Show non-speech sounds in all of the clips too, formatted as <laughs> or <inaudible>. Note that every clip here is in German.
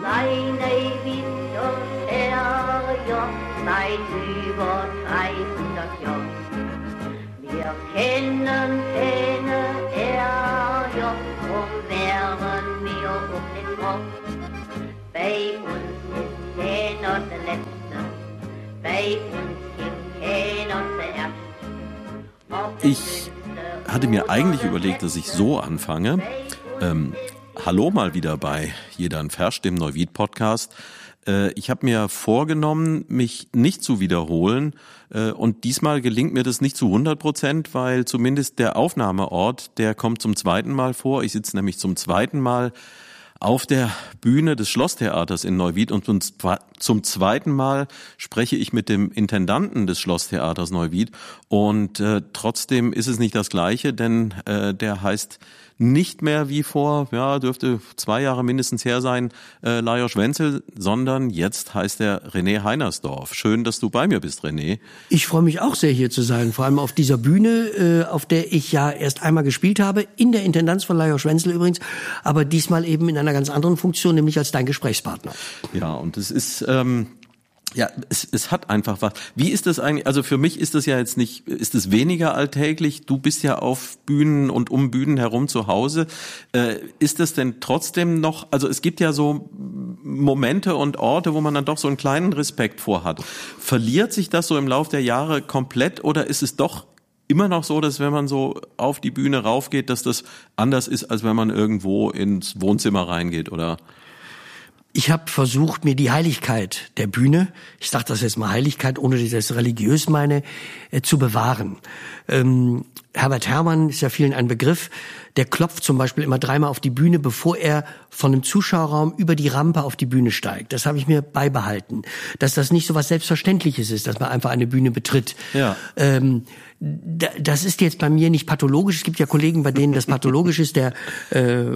Seine Winterferien seit über 300 Jahren. Wir kennen keine Ärger, drum wären wir auch nicht froh. Bei uns ist keiner der Letzte, bei uns gibt keiner zuerst. Ich hatte mir eigentlich überlegt, dass ich so anfange. Ähm, hallo mal wieder bei ein Vers, dem Neuwied-Podcast. Äh, ich habe mir vorgenommen, mich nicht zu wiederholen. Äh, und diesmal gelingt mir das nicht zu 100 Prozent, weil zumindest der Aufnahmeort, der kommt zum zweiten Mal vor. Ich sitze nämlich zum zweiten Mal auf der Bühne des Schlosstheaters in Neuwied und zum zweiten Mal spreche ich mit dem Intendanten des Schlosstheaters Neuwied und äh, trotzdem ist es nicht das gleiche, denn äh, der heißt nicht mehr wie vor, ja, dürfte zwei Jahre mindestens her sein, äh, Lajos Wenzel, sondern jetzt heißt er René Heinersdorf. Schön, dass du bei mir bist, René. Ich freue mich auch sehr hier zu sein, vor allem auf dieser Bühne, äh, auf der ich ja erst einmal gespielt habe, in der Intendanz von Lajos Wenzel übrigens, aber diesmal eben in einer ganz anderen Funktion, nämlich als dein Gesprächspartner. Ja, und es ist ähm, ja, es, es hat einfach was. Wie ist das eigentlich? Also für mich ist das ja jetzt nicht, ist es weniger alltäglich? Du bist ja auf Bühnen und um Bühnen herum zu Hause. Äh, ist es denn trotzdem noch, also es gibt ja so Momente und Orte, wo man dann doch so einen kleinen Respekt vor hat. Verliert sich das so im Laufe der Jahre komplett oder ist es doch immer noch so, dass wenn man so auf die Bühne raufgeht, dass das anders ist, als wenn man irgendwo ins Wohnzimmer reingeht, oder? Ich habe versucht, mir die Heiligkeit der Bühne, ich sage das jetzt mal Heiligkeit, ohne dass ich das religiös meine, äh, zu bewahren. Ähm, Herbert Herrmann ist ja vielen ein Begriff. Der klopft zum Beispiel immer dreimal auf die Bühne, bevor er von einem Zuschauerraum über die Rampe auf die Bühne steigt. Das habe ich mir beibehalten, dass das nicht so was Selbstverständliches ist, dass man einfach eine Bühne betritt. Ja. Ähm, das ist jetzt bei mir nicht pathologisch. Es gibt ja Kollegen, bei denen das pathologisch ist. Der äh,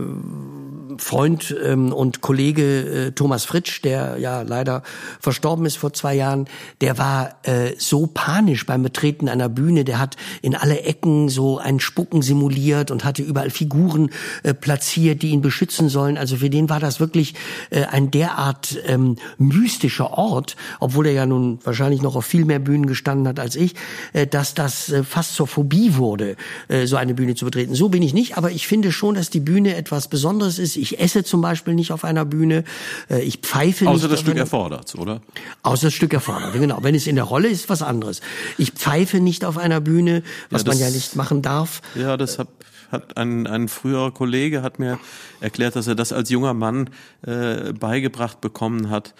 Freund ähm, und Kollege äh, Thomas Fritsch, der ja leider verstorben ist vor zwei Jahren, der war äh, so panisch beim Betreten einer Bühne. Der hat in alle Ecken so ein Spucken simuliert und hatte überall Figuren äh, platziert, die ihn beschützen sollen. Also für den war das wirklich äh, ein derart ähm, mystischer Ort, obwohl er ja nun wahrscheinlich noch auf viel mehr Bühnen gestanden hat als ich, äh, dass das äh, fast zur Phobie wurde, äh, so eine Bühne zu betreten. So bin ich nicht, aber ich finde schon, dass die Bühne etwas Besonderes ist. Esse zum Beispiel nicht auf einer Bühne, äh, ich pfeife Außer nicht. Außer das Stück erfordert, oder? Außer das Stück erfordert, genau. Wenn es in der Rolle ist, was anderes. Ich pfeife nicht auf einer Bühne, was ja, das, man ja nicht machen darf. Ja, das hat hat ein, ein früherer Kollege hat mir erklärt, dass er das als junger Mann äh, beigebracht bekommen hat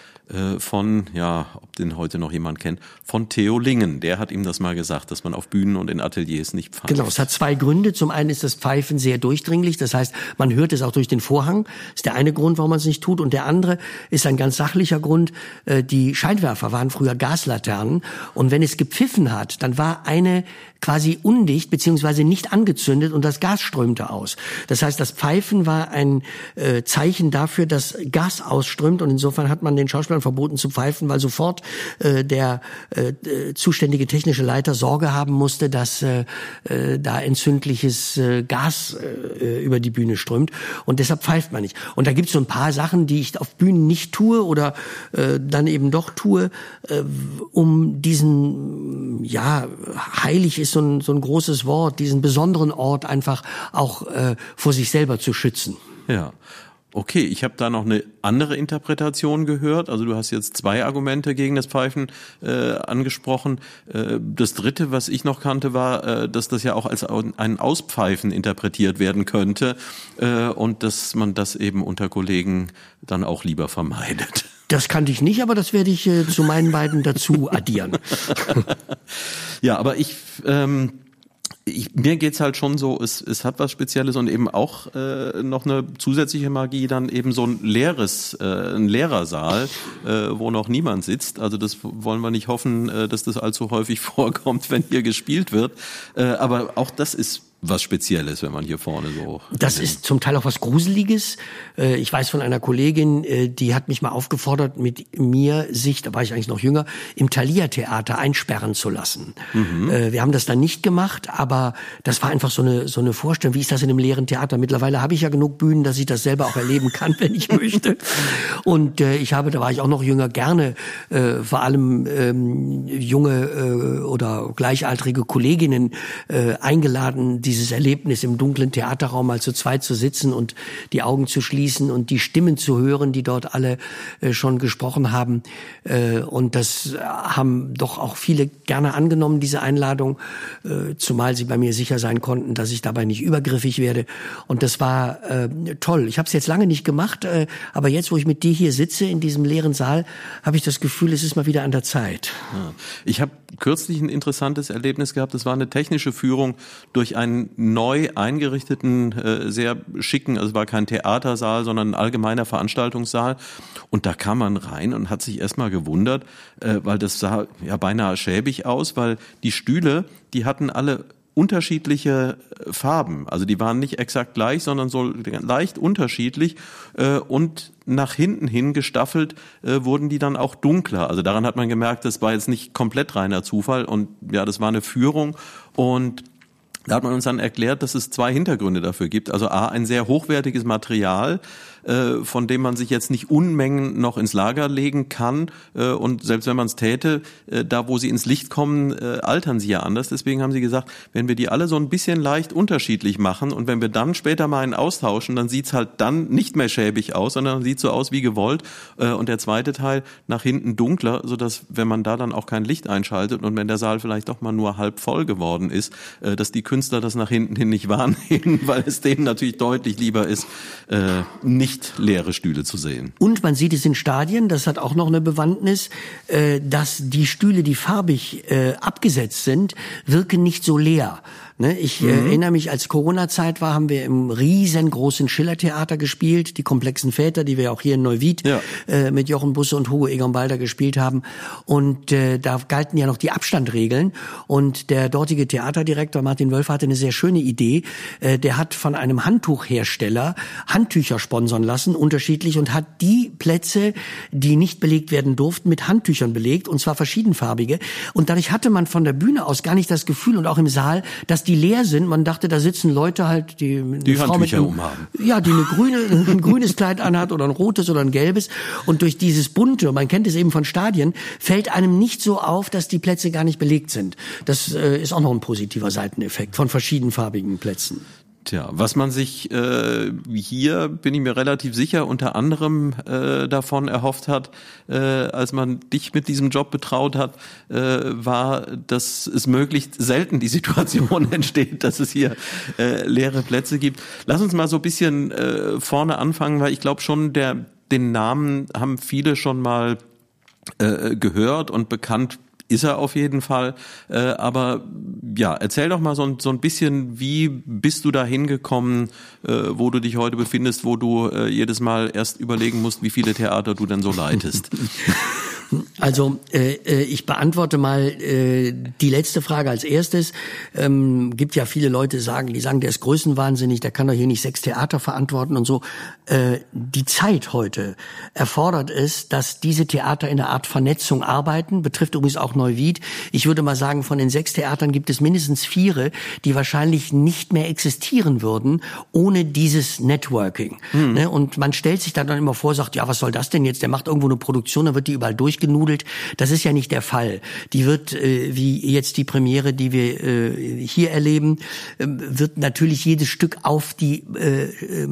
von, ja, ob den heute noch jemand kennt, von Theo Lingen. Der hat ihm das mal gesagt, dass man auf Bühnen und in Ateliers nicht pfeift. Genau, es hat zwei Gründe. Zum einen ist das Pfeifen sehr durchdringlich, das heißt, man hört es auch durch den Vorhang. Das ist der eine Grund, warum man es nicht tut. Und der andere ist ein ganz sachlicher Grund. Äh, die Scheinwerfer waren früher Gaslaternen. Und wenn es gepfiffen hat, dann war eine quasi undicht beziehungsweise nicht angezündet und das Gas strömte aus. Das heißt, das Pfeifen war ein äh, Zeichen dafür, dass Gas ausströmt und insofern hat man den Schauspielern verboten zu pfeifen, weil sofort äh, der äh, zuständige technische Leiter Sorge haben musste, dass äh, äh, da entzündliches äh, Gas äh, über die Bühne strömt und deshalb pfeift man nicht. Und da gibt es so ein paar Sachen, die ich auf Bühnen nicht tue oder äh, dann eben doch tue, äh, um diesen ja heilig ist so ein, so ein großes Wort, diesen besonderen Ort einfach auch äh, vor sich selber zu schützen. Ja. Okay, ich habe da noch eine andere Interpretation gehört. Also du hast jetzt zwei Argumente gegen das Pfeifen äh, angesprochen. Äh, das dritte, was ich noch kannte, war, äh, dass das ja auch als ein Auspfeifen interpretiert werden könnte äh, und dass man das eben unter Kollegen dann auch lieber vermeidet. Das kannte ich nicht, aber das werde ich äh, zu meinen beiden dazu addieren. <laughs> ja, aber ich ähm, ich, mir geht's halt schon so, es, es hat was Spezielles und eben auch äh, noch eine zusätzliche Magie, dann eben so ein leeres, äh, ein leerer Saal, äh, wo noch niemand sitzt. Also das wollen wir nicht hoffen, äh, dass das allzu häufig <laughs> vorkommt, wenn hier gespielt wird. Äh, aber auch das ist was Spezielles, wenn man hier vorne so. Das ist zum Teil auch was Gruseliges. Äh, ich weiß von einer Kollegin, äh, die hat mich mal aufgefordert, mit mir sich, da war ich eigentlich noch jünger, im Thalia-Theater einsperren zu lassen. Mhm. Äh, wir haben das dann nicht gemacht, aber das war einfach so eine, so eine Vorstellung, wie ist das in einem leeren Theater? Mittlerweile habe ich ja genug Bühnen, dass ich das selber auch erleben kann, <laughs> wenn ich möchte. Und ich habe, da war ich auch noch jünger, gerne vor allem ähm, junge oder gleichaltrige Kolleginnen eingeladen, die dieses Erlebnis im dunklen Theaterraum mal zu zweit zu sitzen und die Augen zu schließen und die Stimmen zu hören, die dort alle äh, schon gesprochen haben. Äh, und das haben doch auch viele gerne angenommen, diese Einladung, äh, zumal sie bei mir sicher sein konnten, dass ich dabei nicht übergriffig werde. Und das war äh, toll. Ich habe es jetzt lange nicht gemacht, äh, aber jetzt, wo ich mit dir hier sitze in diesem leeren Saal, habe ich das Gefühl, es ist mal wieder an der Zeit. Ja. Ich habe kürzlich ein interessantes Erlebnis gehabt. Das war eine technische Führung durch einen neu eingerichteten, äh, sehr schicken, also es war kein Theatersaal, sondern ein allgemeiner Veranstaltungssaal. Und da kam man rein und hat sich erstmal gewundert, äh, weil das sah ja beinahe schäbig aus, weil die Stühle, die hatten alle unterschiedliche äh, Farben. Also die waren nicht exakt gleich, sondern so leicht unterschiedlich äh, und nach hinten hin gestaffelt äh, wurden die dann auch dunkler. Also daran hat man gemerkt, das war jetzt nicht komplett reiner Zufall und ja, das war eine Führung und da hat man uns dann erklärt, dass es zwei Hintergründe dafür gibt. Also A, ein sehr hochwertiges Material, äh, von dem man sich jetzt nicht Unmengen noch ins Lager legen kann. Äh, und selbst wenn man es täte, äh, da wo sie ins Licht kommen, altern sie ja anders. Deswegen haben sie gesagt, wenn wir die alle so ein bisschen leicht unterschiedlich machen und wenn wir dann später mal einen austauschen, dann sieht's halt dann nicht mehr schäbig aus, sondern sieht so aus wie gewollt. Und der zweite Teil nach hinten dunkler, sodass, wenn man da dann auch kein Licht einschaltet und wenn der Saal vielleicht doch mal nur halb voll geworden ist, dass die Künstler das nach hinten hin nicht <laughs> wahrnehmen, weil es denen natürlich deutlich lieber ist, nicht nicht leere Stühle zu sehen. Und man sieht es in Stadien, das hat auch noch eine Bewandtnis, äh, dass die Stühle, die farbig äh, abgesetzt sind, wirken nicht so leer. Ne, ich äh, mhm. erinnere mich, als Corona-Zeit war, haben wir im riesengroßen Schillertheater gespielt, die komplexen Väter, die wir auch hier in Neuwied ja. äh, mit Jochen Busse und Hugo Egon Balder gespielt haben. Und äh, da galten ja noch die Abstandregeln. Und der dortige Theaterdirektor Martin Wölfer hatte eine sehr schöne Idee. Äh, der hat von einem Handtuchhersteller Handtücher sponsern lassen, unterschiedlich, und hat die Plätze, die nicht belegt werden durften, mit Handtüchern belegt, und zwar verschiedenfarbige. Und dadurch hatte man von der Bühne aus gar nicht das Gefühl und auch im Saal, dass die leer sind. Man dachte, da sitzen Leute halt, die, die Frau mit einem, umhaben. Ja, die eine grüne, <laughs> ein grünes Kleid anhat oder ein rotes oder ein gelbes. Und durch dieses bunte, man kennt es eben von Stadien, fällt einem nicht so auf, dass die Plätze gar nicht belegt sind. Das äh, ist auch noch ein positiver Seiteneffekt von verschiedenfarbigen Plätzen. Tja, was man sich äh, hier, bin ich mir relativ sicher, unter anderem äh, davon erhofft hat, äh, als man dich mit diesem Job betraut hat, äh, war, dass es möglichst selten die Situation <laughs> entsteht, dass es hier äh, leere Plätze gibt. Lass uns mal so ein bisschen äh, vorne anfangen, weil ich glaube schon, der den Namen haben viele schon mal äh, gehört und bekannt ist er auf jeden Fall. Äh, aber ja, erzähl doch mal so, so ein bisschen, wie bist du da hingekommen, äh, wo du dich heute befindest, wo du äh, jedes Mal erst überlegen musst, wie viele Theater du denn so leitest. <laughs> Also äh, äh, ich beantworte mal äh, die letzte Frage als erstes. Ähm, gibt ja viele Leute, sagen, die sagen, der ist größenwahnsinnig, der kann doch hier nicht sechs Theater verantworten und so. Äh, die Zeit heute erfordert es, dass diese Theater in einer Art Vernetzung arbeiten. Betrifft übrigens auch Neuwied. Ich würde mal sagen, von den sechs Theatern gibt es mindestens vier, die wahrscheinlich nicht mehr existieren würden ohne dieses Networking. Mhm. Ne? Und man stellt sich dann immer vor, sagt, ja, was soll das denn jetzt? Der macht irgendwo eine Produktion, dann wird die überall durch durchgenudelt. Das ist ja nicht der Fall. Die wird, äh, wie jetzt die Premiere, die wir äh, hier erleben, äh, wird natürlich jedes Stück auf die äh, äh,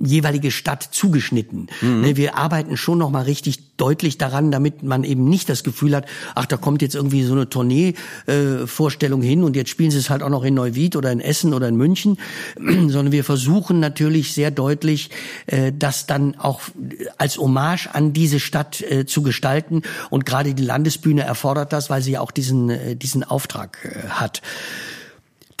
jeweilige Stadt zugeschnitten. Mhm. Ne, wir arbeiten schon noch mal richtig deutlich daran, damit man eben nicht das Gefühl hat, ach, da kommt jetzt irgendwie so eine Tournee-Vorstellung äh, hin und jetzt spielen sie es halt auch noch in Neuwied oder in Essen oder in München, <clears throat> sondern wir versuchen natürlich sehr deutlich, äh, das dann auch als Hommage an diese Stadt äh, zu gestalten gestalten. Und gerade die Landesbühne erfordert das, weil sie ja auch diesen, äh, diesen Auftrag äh, hat.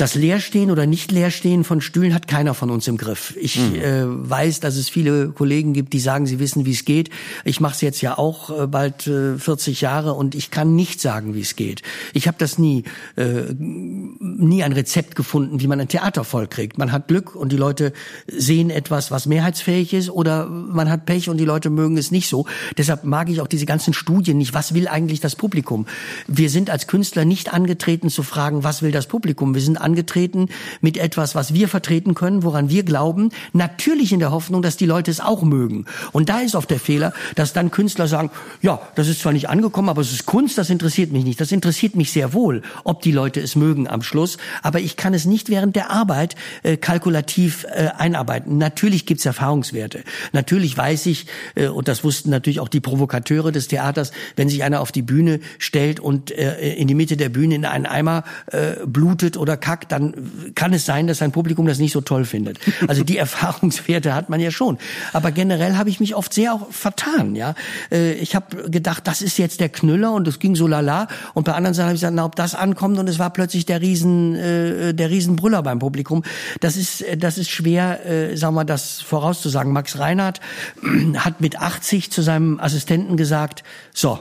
Das Leerstehen oder nicht Leerstehen von Stühlen hat keiner von uns im Griff. Ich mhm. äh, weiß, dass es viele Kollegen gibt, die sagen, sie wissen, wie es geht. Ich mache es jetzt ja auch äh, bald äh, 40 Jahre und ich kann nicht sagen, wie es geht. Ich habe das nie, äh, nie ein Rezept gefunden, wie man ein Theater vollkriegt. Man hat Glück und die Leute sehen etwas, was mehrheitsfähig ist, oder man hat Pech und die Leute mögen es nicht so. Deshalb mag ich auch diese ganzen Studien nicht. Was will eigentlich das Publikum? Wir sind als Künstler nicht angetreten zu fragen, was will das Publikum? Wir sind angetreten mit etwas, was wir vertreten können, woran wir glauben, natürlich in der Hoffnung, dass die Leute es auch mögen. Und da ist oft der Fehler, dass dann Künstler sagen, ja, das ist zwar nicht angekommen, aber es ist Kunst, das interessiert mich nicht. Das interessiert mich sehr wohl, ob die Leute es mögen am Schluss, aber ich kann es nicht während der Arbeit äh, kalkulativ äh, einarbeiten. Natürlich gibt's Erfahrungswerte. Natürlich weiß ich, äh, und das wussten natürlich auch die Provokateure des Theaters, wenn sich einer auf die Bühne stellt und äh, in die Mitte der Bühne in einen Eimer äh, blutet oder kackt, dann kann es sein, dass sein Publikum das nicht so toll findet. Also die <laughs> Erfahrungswerte hat man ja schon. Aber generell habe ich mich oft sehr auch vertan. Ja, äh, ich habe gedacht, das ist jetzt der Knüller und es ging so lala. Und bei anderen Sachen habe ich gesagt, na, ob das ankommt und es war plötzlich der Riesen, äh, der Riesenbrüller beim Publikum. Das ist, das ist schwer, äh, sagen wir, das vorauszusagen. Max Reinhardt <clears throat> hat mit 80 zu seinem Assistenten gesagt, so,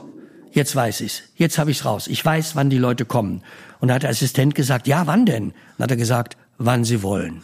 jetzt weiß ich's, jetzt habe ich's raus. Ich weiß, wann die Leute kommen. Und da hat der Assistent gesagt, ja, wann denn? Dann hat er gesagt, wann sie wollen.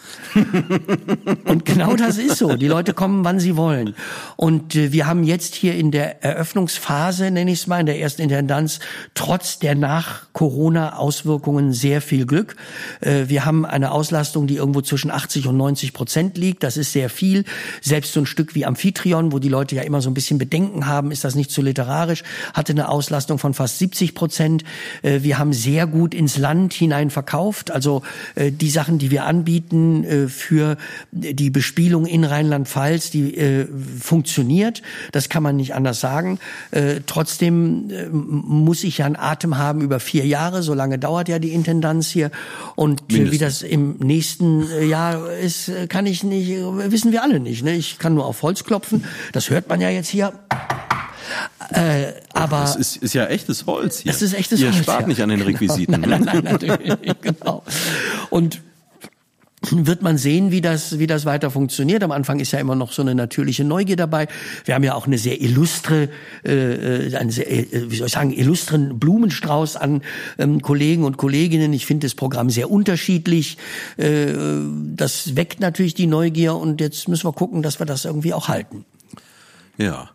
<laughs> und genau das ist so. Die Leute kommen, wann sie wollen. Und äh, wir haben jetzt hier in der Eröffnungsphase, nenne ich es mal, in der ersten Intendanz, trotz der Nach-Corona-Auswirkungen sehr viel Glück. Äh, wir haben eine Auslastung, die irgendwo zwischen 80 und 90 Prozent liegt. Das ist sehr viel. Selbst so ein Stück wie Amphitryon, wo die Leute ja immer so ein bisschen Bedenken haben, ist das nicht zu literarisch, hatte eine Auslastung von fast 70 Prozent. Äh, wir haben sehr gut ins Land hinein verkauft. Also äh, die Sachen, die die wir anbieten äh, für die Bespielung in Rheinland-Pfalz, die äh, funktioniert. Das kann man nicht anders sagen. Äh, trotzdem muss ich ja einen Atem haben über vier Jahre. So lange dauert ja die Intendanz hier. Und äh, wie das im nächsten Jahr ist, kann ich nicht, wissen wir alle nicht. Ne? Ich kann nur auf Holz klopfen. Das hört man ja jetzt hier. Äh, aber das ist, ist ja echtes Holz hier. Das ist echtes Ihr Holz. Ihr spart ja. nicht an den Requisiten. <laughs> nein, nein, nein, natürlich, genau. Und wird man sehen, wie das, wie das weiter funktioniert. Am Anfang ist ja immer noch so eine natürliche Neugier dabei. Wir haben ja auch eine sehr illustre, äh, äh einen sehr, äh, wie soll ich sagen, illustren Blumenstrauß an ähm, Kollegen und Kolleginnen. Ich finde das Programm sehr unterschiedlich. Äh, das weckt natürlich die Neugier und jetzt müssen wir gucken, dass wir das irgendwie auch halten. Ja.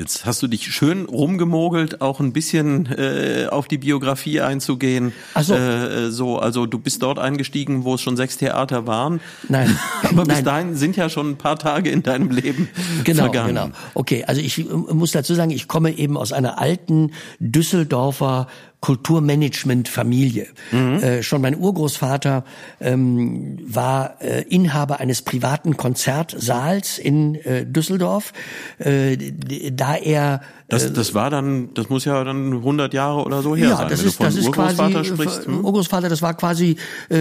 Jetzt hast du dich schön rumgemogelt, auch ein bisschen äh, auf die Biografie einzugehen. Ach so. Äh, so, also du bist dort eingestiegen, wo es schon sechs Theater waren. Nein. <laughs> Aber bis Nein. dahin sind ja schon ein paar Tage in deinem Leben genau, vergangen. Genau. Okay, also ich muss dazu sagen, ich komme eben aus einer alten Düsseldorfer Kulturmanagement-Familie. Mhm. Äh, schon mein Urgroßvater ähm, war äh, Inhaber eines privaten Konzertsaals in äh, Düsseldorf. Äh, da er das, äh, das war dann, das muss ja dann 100 Jahre oder so her ja, sein, das wenn ist, du von das ist Urgroßvater quasi, sprichst. Hm? Urgroßvater, das war quasi äh,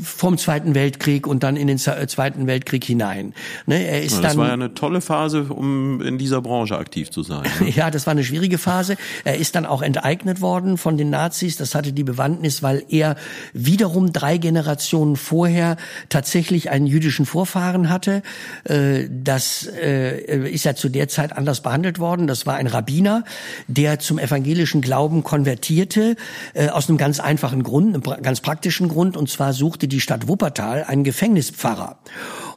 vom Zweiten Weltkrieg und dann in den Zweiten Weltkrieg hinein. Ne, er ist ja, das dann, war ja eine tolle Phase, um in dieser Branche aktiv zu sein. Ne? <laughs> ja, das war eine schwierige Phase. Er ist dann auch enteignet worden von den Nazis. Das hatte die Bewandtnis, weil er wiederum drei Generationen vorher tatsächlich einen jüdischen Vorfahren hatte. Äh, das äh, ist ja zu der Zeit anders behandelt worden. Das war ein Rabbiner, der zum evangelischen Glauben konvertierte, äh, aus einem ganz einfachen Grund, einem ganz praktischen Grund. Und zwar suchte die Stadt Wuppertal einen Gefängnispfarrer.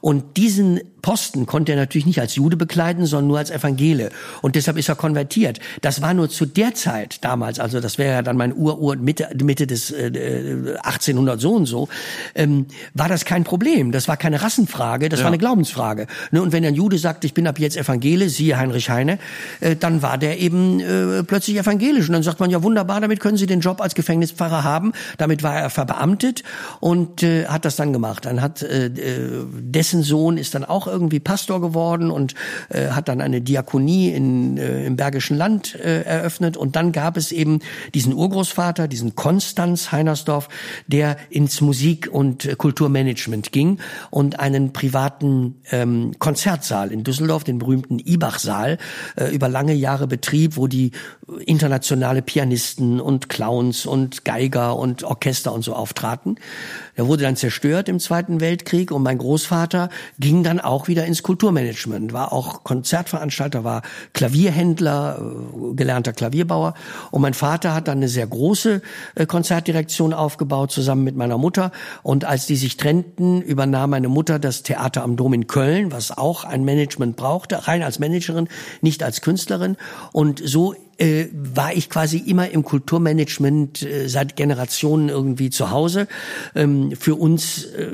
Und diesen Posten konnte er natürlich nicht als Jude bekleiden, sondern nur als Evangele. Und deshalb ist er konvertiert. Das war nur zu der Zeit damals, also das wäre ja dann mein Ur-Ur Mitte, Mitte des äh, 1800 so und so, ähm, war das kein Problem. Das war keine Rassenfrage, das ja. war eine Glaubensfrage. Ne? Und wenn ein Jude sagt, ich bin ab jetzt Evangele, siehe Heinrich Heine, äh, dann war der eben äh, plötzlich evangelisch. Und dann sagt man, ja wunderbar, damit können Sie den Job als Gefängnispfarrer haben. Damit war er verbeamtet und äh, hat das dann gemacht. Dann hat äh, äh dessen Sohn ist dann auch irgendwie Pastor geworden und äh, hat dann eine Diakonie in, äh, im Bergischen Land äh, eröffnet. Und dann gab es eben diesen Urgroßvater, diesen Konstanz Heinersdorf, der ins Musik- und Kulturmanagement ging und einen privaten ähm, Konzertsaal in Düsseldorf, den berühmten Ibach-Saal, äh, über lange Jahre betrieb, wo die internationale Pianisten und Clowns und Geiger und Orchester und so auftraten. Er wurde dann zerstört im Zweiten Weltkrieg und mein Großvater ging dann auch wieder ins Kulturmanagement, war auch Konzertveranstalter, war Klavierhändler, äh, gelernter Klavierbauer. Und mein Vater hat dann eine sehr große äh, Konzertdirektion aufgebaut zusammen mit meiner Mutter. Und als die sich trennten, übernahm meine Mutter das Theater am Dom in Köln, was auch ein Management brauchte, rein als Managerin, nicht als Künstlerin. Und so äh, war ich quasi immer im Kulturmanagement äh, seit Generationen irgendwie zu Hause. Ähm, für uns äh,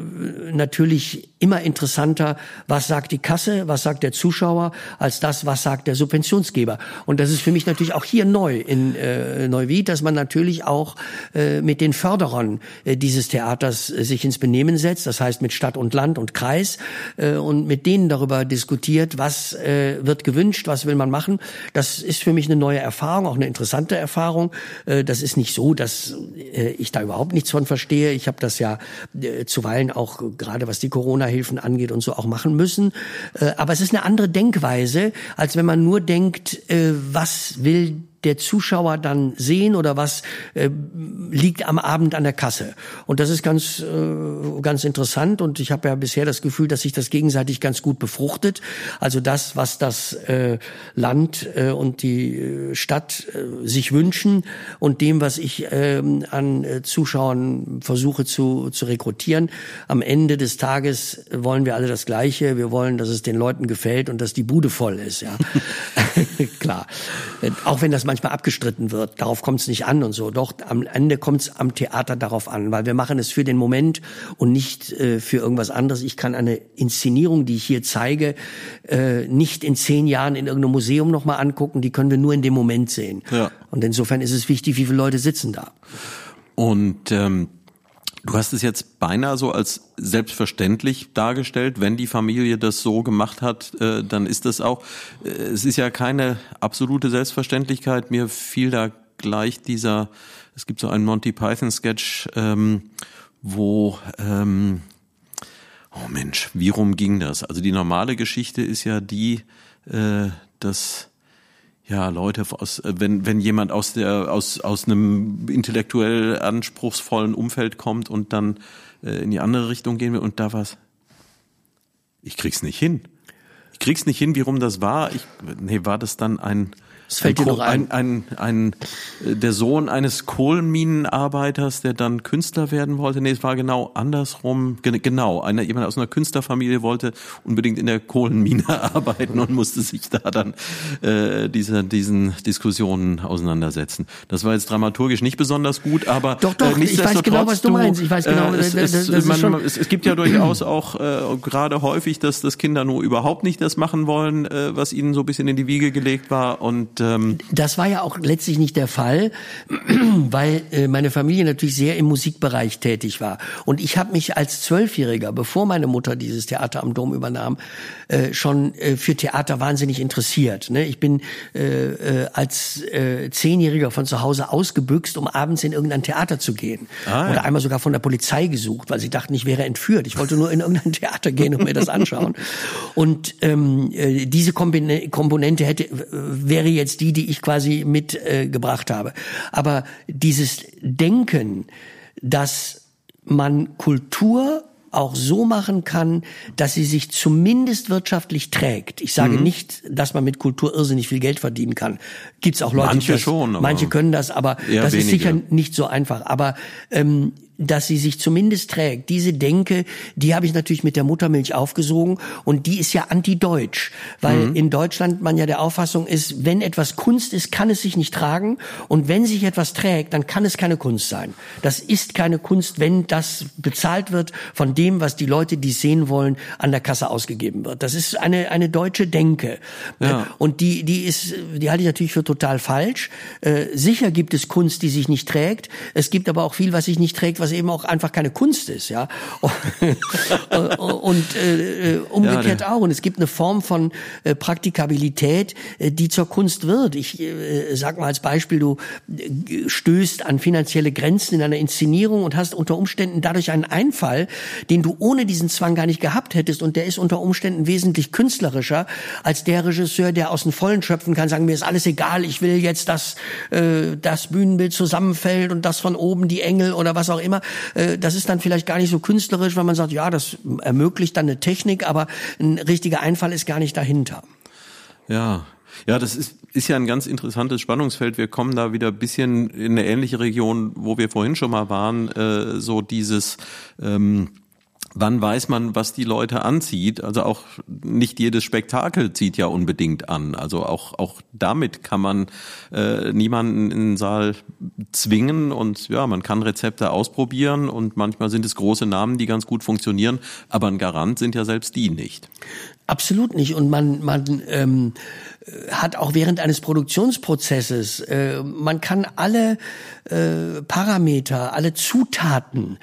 natürlich immer interessanter, was sagt die Kasse, was sagt der Zuschauer, als das, was sagt der Subventionsgeber. Und das ist für mich natürlich auch hier neu in äh, Neuwied, dass man natürlich auch äh, mit den Förderern äh, dieses Theaters äh, sich ins Benehmen setzt, das heißt mit Stadt und Land und Kreis äh, und mit denen darüber diskutiert, was äh, wird gewünscht, was will man machen. Das ist für mich eine neue Erfahrung, auch eine interessante Erfahrung. Äh, das ist nicht so, dass äh, ich da überhaupt nichts von verstehe. Ich habe das ja äh, zuweilen auch gerade was die Corona Corona-Hilfen angeht und so auch machen müssen. Äh, aber es ist eine andere Denkweise, als wenn man nur denkt, äh, was will der Zuschauer dann sehen oder was äh, liegt am Abend an der Kasse. Und das ist ganz, äh, ganz interessant und ich habe ja bisher das Gefühl, dass sich das gegenseitig ganz gut befruchtet. Also das, was das äh, Land äh, und die äh, Stadt äh, sich wünschen und dem, was ich äh, an äh, Zuschauern versuche zu, zu rekrutieren. Am Ende des Tages wollen wir alle das Gleiche. Wir wollen, dass es den Leuten gefällt und dass die Bude voll ist. Ja, <laughs> klar. Auch wenn das manchmal abgestritten wird. Darauf kommt es nicht an und so. Doch am Ende kommt es am Theater darauf an, weil wir machen es für den Moment und nicht äh, für irgendwas anderes. Ich kann eine Inszenierung, die ich hier zeige, äh, nicht in zehn Jahren in irgendeinem Museum nochmal angucken. Die können wir nur in dem Moment sehen. Ja. Und insofern ist es wichtig, wie viele Leute sitzen da. Und ähm, Du hast es jetzt beinahe so als selbstverständlich dargestellt. Wenn die Familie das so gemacht hat, äh, dann ist das auch. Äh, es ist ja keine absolute Selbstverständlichkeit. Mir fiel da gleich dieser. Es gibt so einen Monty Python Sketch, ähm, wo ähm, Oh Mensch, wie rum ging das? Also die normale Geschichte ist ja die, äh, dass ja, Leute aus, äh, wenn, wenn jemand aus der, aus, aus einem intellektuell anspruchsvollen Umfeld kommt und dann äh, in die andere Richtung gehen will und da was, ich krieg's nicht hin. Ich krieg's nicht hin, wie rum das war. Ich, nee, war das dann ein, es fällt ein, dir noch ein. Ein, ein, ein, der Sohn eines Kohlenminenarbeiters, der dann Künstler werden wollte. Nee, es war genau andersrum. Genau, einer, jemand aus einer Künstlerfamilie wollte unbedingt in der Kohlenmine <laughs> arbeiten und musste sich da dann äh, diese, diesen Diskussionen auseinandersetzen. Das war jetzt dramaturgisch nicht besonders gut, aber doch, doch, äh, ich weiß genau, was du meinst. Ich weiß genau, äh, es, das, es, das man, es, es, gibt ja durchaus auch äh, gerade häufig, dass, dass Kinder nur überhaupt nicht das machen wollen, äh, was ihnen so ein bisschen in die Wiege gelegt war und ähm das war ja auch letztlich nicht der Fall, <clears throat> weil äh, meine Familie natürlich sehr im Musikbereich tätig war. Und ich habe mich als Zwölfjähriger, bevor meine Mutter dieses Theater am Dom übernahm, äh, schon äh, für Theater wahnsinnig interessiert. Ne? Ich bin äh, als äh, Zehnjähriger von zu Hause ausgebüxt, um abends in irgendein Theater zu gehen. Ah, ja. Oder einmal sogar von der Polizei gesucht, weil sie dachten, ich wäre entführt. Ich wollte nur in irgendein <laughs> Theater gehen und mir das anschauen. Und ähm, äh, diese Komponente hätte wäre jetzt die, die ich quasi mitgebracht äh, habe. Aber dieses Denken, dass man Kultur auch so machen kann, dass sie sich zumindest wirtschaftlich trägt. Ich sage mhm. nicht, dass man mit Kultur irrsinnig viel Geld verdienen kann. Gibt's auch Leute, manche das, schon, manche können das, aber das weniger. ist sicher nicht so einfach. Aber ähm, dass sie sich zumindest trägt. Diese Denke, die habe ich natürlich mit der Muttermilch aufgesogen und die ist ja anti-deutsch, weil mhm. in Deutschland man ja der Auffassung ist, wenn etwas Kunst ist, kann es sich nicht tragen und wenn sich etwas trägt, dann kann es keine Kunst sein. Das ist keine Kunst, wenn das bezahlt wird von dem, was die Leute, die sehen wollen, an der Kasse ausgegeben wird. Das ist eine eine deutsche Denke ja. und die die ist, die halte ich natürlich für total falsch. Äh, sicher gibt es Kunst, die sich nicht trägt. Es gibt aber auch viel, was sich nicht trägt, was eben auch einfach keine Kunst ist, ja. und äh, umgekehrt ja, auch. Und es gibt eine Form von äh, Praktikabilität, äh, die zur Kunst wird. Ich äh, sag mal als Beispiel, du äh, stößt an finanzielle Grenzen in einer Inszenierung und hast unter Umständen dadurch einen Einfall, den du ohne diesen Zwang gar nicht gehabt hättest. Und der ist unter Umständen wesentlich künstlerischer als der Regisseur, der aus dem Vollen schöpfen kann, sagen, mir ist alles egal, ich will jetzt, dass äh, das Bühnenbild zusammenfällt und das von oben die Engel oder was auch immer. Äh, das ist dann vielleicht gar nicht so künstlerisch, weil man sagt, ja, das ermöglicht dann eine Technik, aber ein richtiger Einfall ist gar nicht dahinter. Ja, ja, das ist, ist ja ein ganz interessantes Spannungsfeld. Wir kommen da wieder ein bisschen in eine ähnliche Region, wo wir vorhin schon mal waren, äh, so dieses ähm, wann weiß man, was die Leute anzieht? Also auch nicht jedes Spektakel zieht ja unbedingt an. Also auch auch damit kann man äh, niemanden in den Saal zwingen und ja, man kann Rezepte ausprobieren und manchmal sind es große Namen, die ganz gut funktionieren, aber ein Garant sind ja selbst die nicht. Absolut nicht. Und man man ähm, hat auch während eines Produktionsprozesses, äh, man kann alle äh, Parameter, alle Zutaten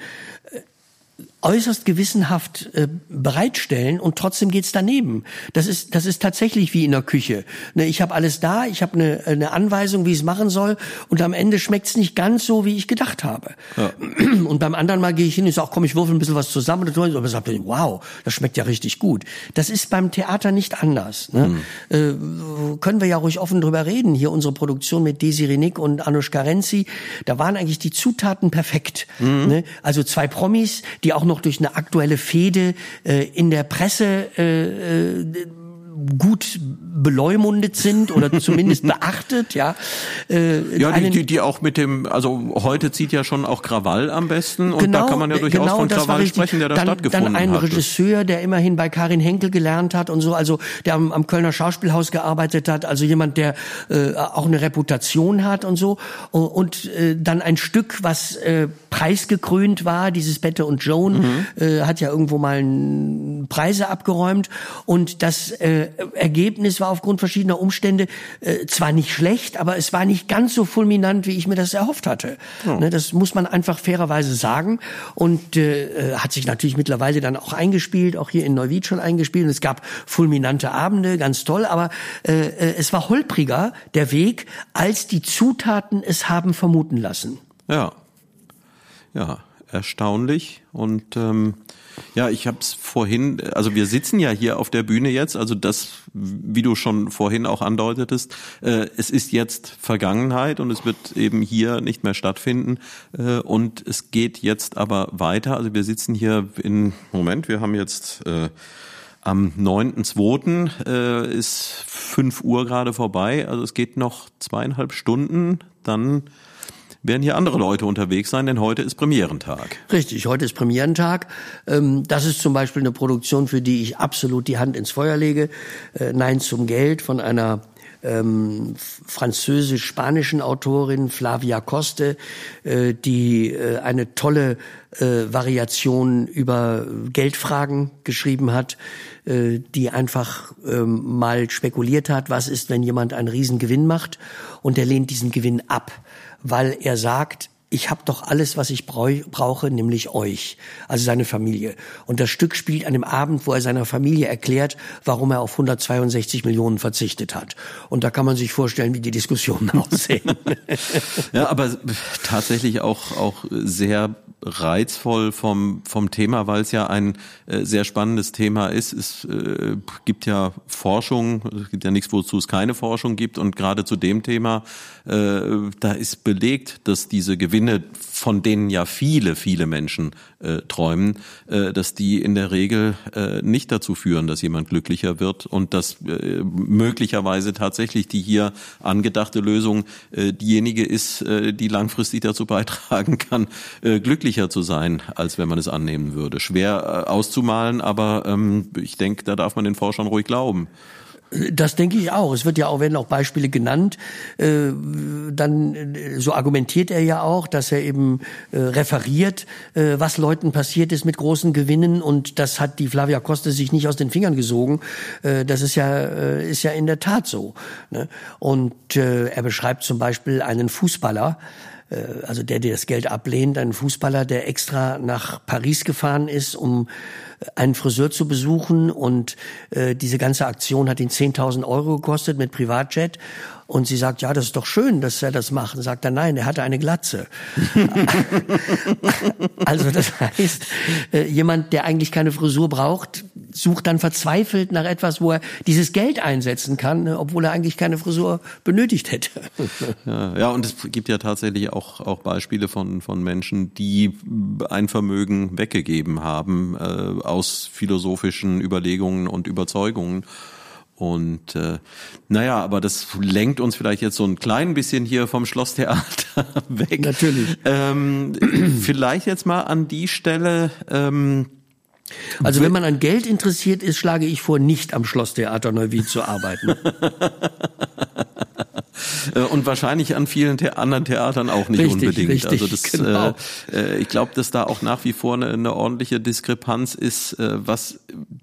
äußerst gewissenhaft äh, bereitstellen und trotzdem geht's daneben. Das ist das ist tatsächlich wie in der Küche. Ne, ich habe alles da, ich habe eine, eine Anweisung, wie es machen soll und am Ende schmeckt's nicht ganz so, wie ich gedacht habe. Ja. <clears throat> Und beim anderen Mal gehe ich hin und sage, komm, ich würfel ein bisschen was zusammen und dann sagt, wow, das schmeckt ja richtig gut. Das ist beim Theater nicht anders. Ne? Mhm. Äh, können wir ja ruhig offen drüber reden. Hier unsere Produktion mit Desiree Nick und Anushka Renzi, da waren eigentlich die Zutaten perfekt. Mhm. Ne? Also zwei Promis, die auch noch noch durch eine aktuelle Fehde äh, in der Presse äh, äh gut beleumundet sind oder <laughs> zumindest beachtet, ja. Äh, ja, die, die, die auch mit dem, also heute zieht ja schon auch Krawall am besten und genau, da kann man ja durchaus genau, von Krawall sprechen, der da dann, stattgefunden hat. Dann ein hatte. Regisseur, der immerhin bei Karin Henkel gelernt hat und so, also der am, am Kölner Schauspielhaus gearbeitet hat, also jemand, der äh, auch eine Reputation hat und so und äh, dann ein Stück, was äh, preisgekrönt war, dieses Bette und Joan, mhm. äh, hat ja irgendwo mal Preise abgeräumt und das äh, Ergebnis war aufgrund verschiedener Umstände äh, zwar nicht schlecht, aber es war nicht ganz so fulminant, wie ich mir das erhofft hatte. Ja. Ne, das muss man einfach fairerweise sagen und äh, äh, hat sich natürlich mittlerweile dann auch eingespielt, auch hier in Neuwied schon eingespielt und es gab fulminante Abende, ganz toll, aber äh, äh, es war holpriger der Weg, als die Zutaten es haben vermuten lassen. Ja, ja, erstaunlich und ähm, ja, ich habe es vorhin, also wir sitzen ja hier auf der Bühne jetzt, also das, wie du schon vorhin auch andeutetest, äh, es ist jetzt Vergangenheit und es wird eben hier nicht mehr stattfinden äh, und es geht jetzt aber weiter. Also wir sitzen hier in, Moment, wir haben jetzt äh, am 9.2. Äh, ist 5 Uhr gerade vorbei, also es geht noch zweieinhalb Stunden, dann werden hier andere Leute unterwegs sein, denn heute ist Premierentag. Richtig, heute ist Premierentag. Ähm, das ist zum Beispiel eine Produktion, für die ich absolut die Hand ins Feuer lege. Äh, Nein zum Geld von einer ähm, französisch-spanischen Autorin Flavia Coste, äh, die äh, eine tolle Variation über Geldfragen geschrieben hat, die einfach ähm, mal spekuliert hat, was ist, wenn jemand einen Riesengewinn macht und er lehnt diesen Gewinn ab weil er sagt, ich habe doch alles, was ich brauche, nämlich euch, also seine Familie. Und das Stück spielt an dem Abend, wo er seiner Familie erklärt, warum er auf 162 Millionen verzichtet hat. Und da kann man sich vorstellen, wie die Diskussionen <laughs> aussehen. ja, aber tatsächlich auch auch sehr reizvoll vom, vom Thema, weil es ja ein äh, sehr spannendes Thema ist. Es äh, gibt ja Forschung, es gibt ja nichts, wozu es keine Forschung gibt. Und gerade zu dem Thema, äh, da ist belegt, dass diese Gewinne, von denen ja viele, viele Menschen äh, träumen, äh, dass die in der Regel äh, nicht dazu führen, dass jemand glücklicher wird und dass äh, möglicherweise tatsächlich die hier angedachte Lösung äh, diejenige ist, äh, die langfristig dazu beitragen kann, äh, glücklicher zu sein, als wenn man es annehmen würde. Schwer äh, auszumalen, aber ähm, ich denke, da darf man den Forschern ruhig glauben. Das denke ich auch. Es wird ja auch, werden auch Beispiele genannt. Äh, dann, äh, so argumentiert er ja auch, dass er eben referiert, was Leuten passiert ist mit großen Gewinnen. Und das hat die Flavia Costa sich nicht aus den Fingern gesogen. Das ist ja, ist ja in der Tat so. Ne? Und er beschreibt zum Beispiel einen Fußballer, also der, der das Geld ablehnt, ein Fußballer, der extra nach Paris gefahren ist, um einen Friseur zu besuchen und äh, diese ganze Aktion hat ihn 10.000 Euro gekostet mit Privatjet und sie sagt, ja, das ist doch schön, dass er das macht. Und sagt er, nein, er hatte eine Glatze. <laughs> also das heißt, äh, jemand, der eigentlich keine Frisur braucht, sucht dann verzweifelt nach etwas, wo er dieses Geld einsetzen kann, ne, obwohl er eigentlich keine Frisur benötigt hätte. <laughs> Ja, ja und es gibt ja tatsächlich auch, auch Beispiele von, von Menschen, die ein Vermögen weggegeben haben äh, aus philosophischen Überlegungen und Überzeugungen und äh, naja, aber das lenkt uns vielleicht jetzt so ein klein bisschen hier vom Schlosstheater <laughs> weg. Natürlich. Ähm, <clears throat> vielleicht jetzt mal an die Stelle. Ähm, also wenn man an Geld interessiert ist, schlage ich vor, nicht am Schlosstheater Neuwied zu arbeiten. <laughs> Äh, und wahrscheinlich an vielen The anderen Theatern auch nicht richtig, unbedingt. Richtig, also das, genau. äh, ich glaube, dass da auch nach wie vor eine, eine ordentliche Diskrepanz ist, äh, was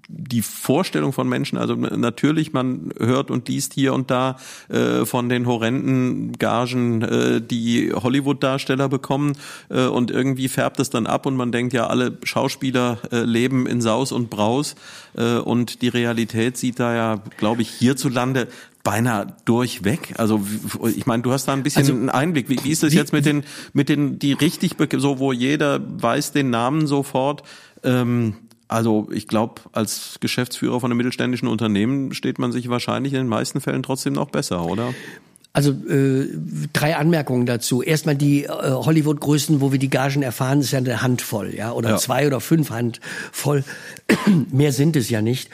die Vorstellung von Menschen, also natürlich, man hört und liest hier und da äh, von den horrenden Gagen, äh, die Hollywood-Darsteller bekommen äh, und irgendwie färbt es dann ab und man denkt ja, alle Schauspieler äh, leben in Saus und Braus äh, und die Realität sieht da ja, glaube ich, hierzulande beinahe durchweg. Also ich meine, du hast da ein bisschen also, einen Einblick. Wie, wie ist es jetzt mit den mit den die richtig so wo jeder weiß den Namen sofort? Ähm, also ich glaube, als Geschäftsführer von einem mittelständischen Unternehmen steht man sich wahrscheinlich in den meisten Fällen trotzdem noch besser, oder? Also äh, drei Anmerkungen dazu. Erstmal die äh, Hollywood-Größen, wo wir die Gagen erfahren, ist ja eine Handvoll, ja, oder ja. zwei oder fünf Handvoll. <clears throat> Mehr sind es ja nicht.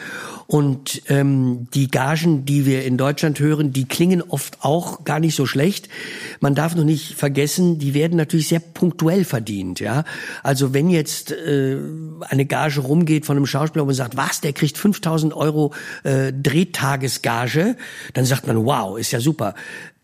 Und ähm, die Gagen, die wir in Deutschland hören, die klingen oft auch gar nicht so schlecht. Man darf noch nicht vergessen, die werden natürlich sehr punktuell verdient. Ja, also wenn jetzt äh, eine Gage rumgeht von einem Schauspieler und man sagt, was, der kriegt 5.000 Euro äh, Drehtagesgage, dann sagt man, wow, ist ja super.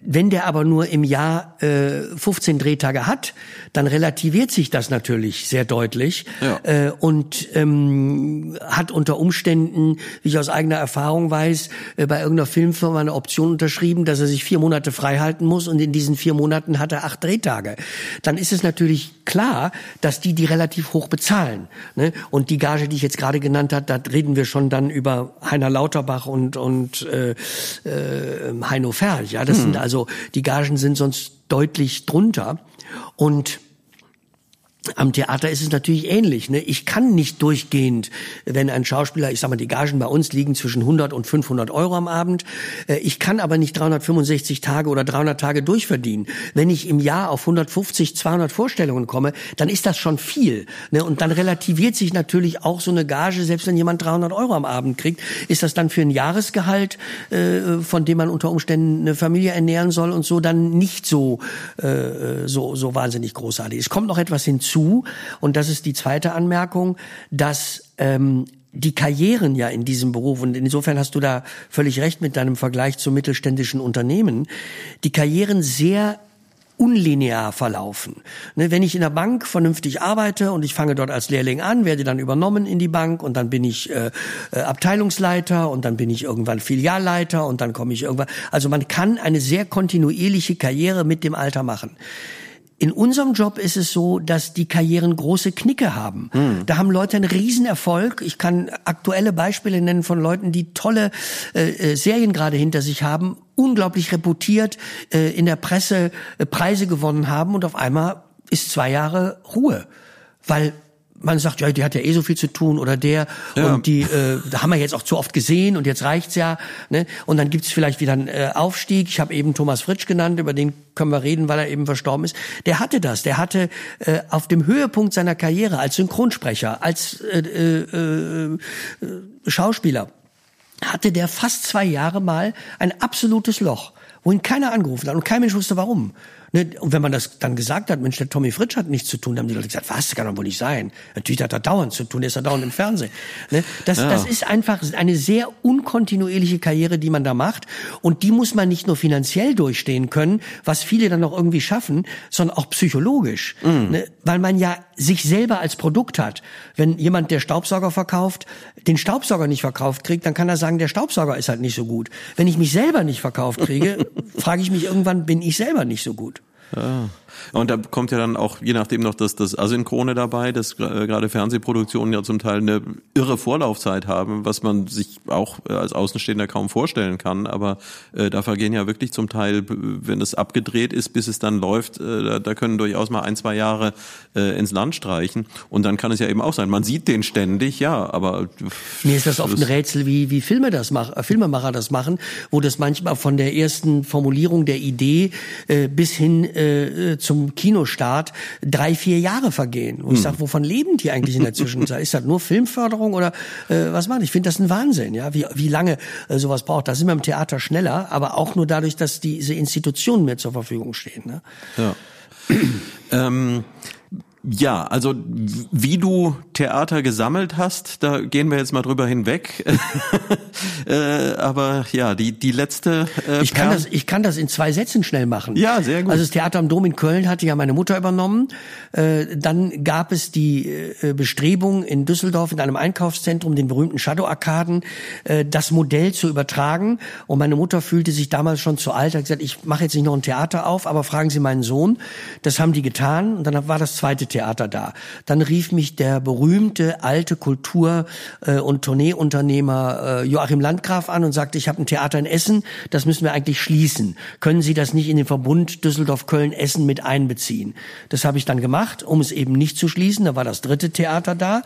Wenn der aber nur im Jahr äh, 15 Drehtage hat, dann relativiert sich das natürlich sehr deutlich ja. äh, und ähm, hat unter Umständen, wie ich aus eigener Erfahrung weiß, äh, bei irgendeiner Filmfirma eine Option unterschrieben, dass er sich vier Monate frei halten muss und in diesen vier Monaten hat er acht Drehtage. Dann ist es natürlich klar, dass die die relativ hoch bezahlen. Ne? Und die Gage, die ich jetzt gerade genannt habe, da reden wir schon dann über Heiner Lauterbach und und äh, äh, Heino Ferch. Ja, das hm. sind also also die Gagen sind sonst deutlich drunter. Und am Theater ist es natürlich ähnlich. Ne? Ich kann nicht durchgehend, wenn ein Schauspieler, ich sag mal, die Gagen bei uns liegen zwischen 100 und 500 Euro am Abend. Äh, ich kann aber nicht 365 Tage oder 300 Tage durchverdienen. Wenn ich im Jahr auf 150, 200 Vorstellungen komme, dann ist das schon viel. Ne? Und dann relativiert sich natürlich auch so eine Gage, selbst wenn jemand 300 Euro am Abend kriegt, ist das dann für ein Jahresgehalt, äh, von dem man unter Umständen eine Familie ernähren soll und so, dann nicht so, äh, so, so wahnsinnig großartig. Es kommt noch etwas hinzu hinzu, und das ist die zweite Anmerkung, dass ähm, die Karrieren ja in diesem Beruf, und insofern hast du da völlig recht mit deinem Vergleich zu mittelständischen Unternehmen, die Karrieren sehr unlinear verlaufen. Ne, wenn ich in der Bank vernünftig arbeite und ich fange dort als Lehrling an, werde dann übernommen in die Bank und dann bin ich äh, äh, Abteilungsleiter und dann bin ich irgendwann Filialleiter und dann komme ich irgendwann. Also man kann eine sehr kontinuierliche Karriere mit dem Alter machen. In unserem Job ist es so, dass die Karrieren große Knicke haben. Mhm. Da haben Leute einen Riesenerfolg. Ich kann aktuelle Beispiele nennen von Leuten, die tolle äh, äh, Serien gerade hinter sich haben, unglaublich reputiert, äh, in der Presse äh, Preise gewonnen haben und auf einmal ist zwei Jahre Ruhe. Weil man sagt, ja, die hat ja eh so viel zu tun oder der ja. und die äh, haben wir jetzt auch zu oft gesehen und jetzt reicht's ja. Ne? Und dann gibt's vielleicht wieder einen äh, Aufstieg. Ich habe eben Thomas Fritsch genannt, über den können wir reden, weil er eben verstorben ist. Der hatte das. Der hatte äh, auf dem Höhepunkt seiner Karriere als Synchronsprecher, als äh, äh, äh, Schauspieler, hatte der fast zwei Jahre mal ein absolutes Loch, wo ihn keiner angerufen hat und kein Mensch wusste warum. Ne? Und wenn man das dann gesagt hat, Mensch, der Tommy Fritsch hat nichts zu tun, dann haben die Leute gesagt, was, das kann doch wohl nicht sein. Natürlich hat er dauernd zu tun, der ist ja dauernd im Fernsehen. Ne? Das, ja. das ist einfach eine sehr unkontinuierliche Karriere, die man da macht. Und die muss man nicht nur finanziell durchstehen können, was viele dann noch irgendwie schaffen, sondern auch psychologisch. Mhm. Ne? Weil man ja sich selber als Produkt hat. Wenn jemand, der Staubsauger verkauft, den Staubsauger nicht verkauft kriegt, dann kann er sagen, der Staubsauger ist halt nicht so gut. Wenn ich mich selber nicht verkauft kriege, <laughs> frage ich mich irgendwann, bin ich selber nicht so gut. Ja. Und da kommt ja dann auch je nachdem noch das, das Asynchrone dabei, dass äh, gerade Fernsehproduktionen ja zum Teil eine irre Vorlaufzeit haben, was man sich auch äh, als Außenstehender kaum vorstellen kann. Aber äh, da vergehen ja wirklich zum Teil, wenn es abgedreht ist, bis es dann läuft, äh, da, da können durchaus mal ein, zwei Jahre äh, ins Land streichen. Und dann kann es ja eben auch sein, man sieht den ständig, ja, aber mir ist das oft ein Rätsel, wie wie Filme das machen, äh, Filmemacher das machen, wo das manchmal von der ersten Formulierung der Idee äh, bis hin äh, zum Kinostart drei, vier Jahre vergehen. Und ich hm. sage, wovon leben die eigentlich in der Zwischenzeit? ist das nur Filmförderung oder äh, was machen? Ich finde das ein Wahnsinn, ja, wie, wie lange äh, sowas braucht. Da sind wir im Theater schneller, aber auch nur dadurch, dass diese Institutionen mehr zur Verfügung stehen. Ne? Ja. <clears throat> ähm, ja, also wie du Theater gesammelt hast, da gehen wir jetzt mal drüber hinweg. <laughs> äh, aber ja, die die letzte. Äh, ich kann das, ich kann das in zwei Sätzen schnell machen. Ja, sehr gut. Also das Theater am Dom in Köln hatte ja meine Mutter übernommen. Äh, dann gab es die äh, Bestrebung in Düsseldorf in einem Einkaufszentrum, den berühmten Shadow Arkaden, äh, das Modell zu übertragen. Und meine Mutter fühlte sich damals schon zu alt, hat gesagt, ich mache jetzt nicht noch ein Theater auf, aber fragen Sie meinen Sohn. Das haben die getan. Und dann war das zweite Theater da. Dann rief mich der berühmte alte Kultur- äh, und Tourneeunternehmer äh, Joachim Landgraf an und sagte, ich habe ein Theater in Essen, das müssen wir eigentlich schließen. Können Sie das nicht in den Verbund Düsseldorf-Köln-Essen mit einbeziehen? Das habe ich dann gemacht, um es eben nicht zu schließen. Da war das dritte Theater da.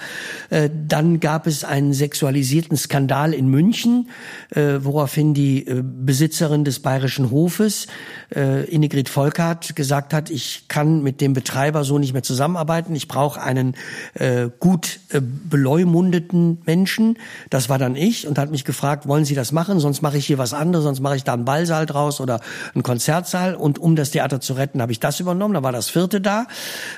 Äh, dann gab es einen sexualisierten Skandal in München, woraufhin die Besitzerin des Bayerischen Hofes, Innegrid Volkart, gesagt hat, ich kann mit dem Betreiber so nicht mehr zusammenarbeiten. Ich brauche einen äh, gut äh, beleumundeten Menschen. Das war dann ich und hat mich gefragt, wollen Sie das machen? Sonst mache ich hier was anderes, sonst mache ich da einen Ballsaal draus oder einen Konzertsaal. Und um das Theater zu retten, habe ich das übernommen. Da war das vierte da.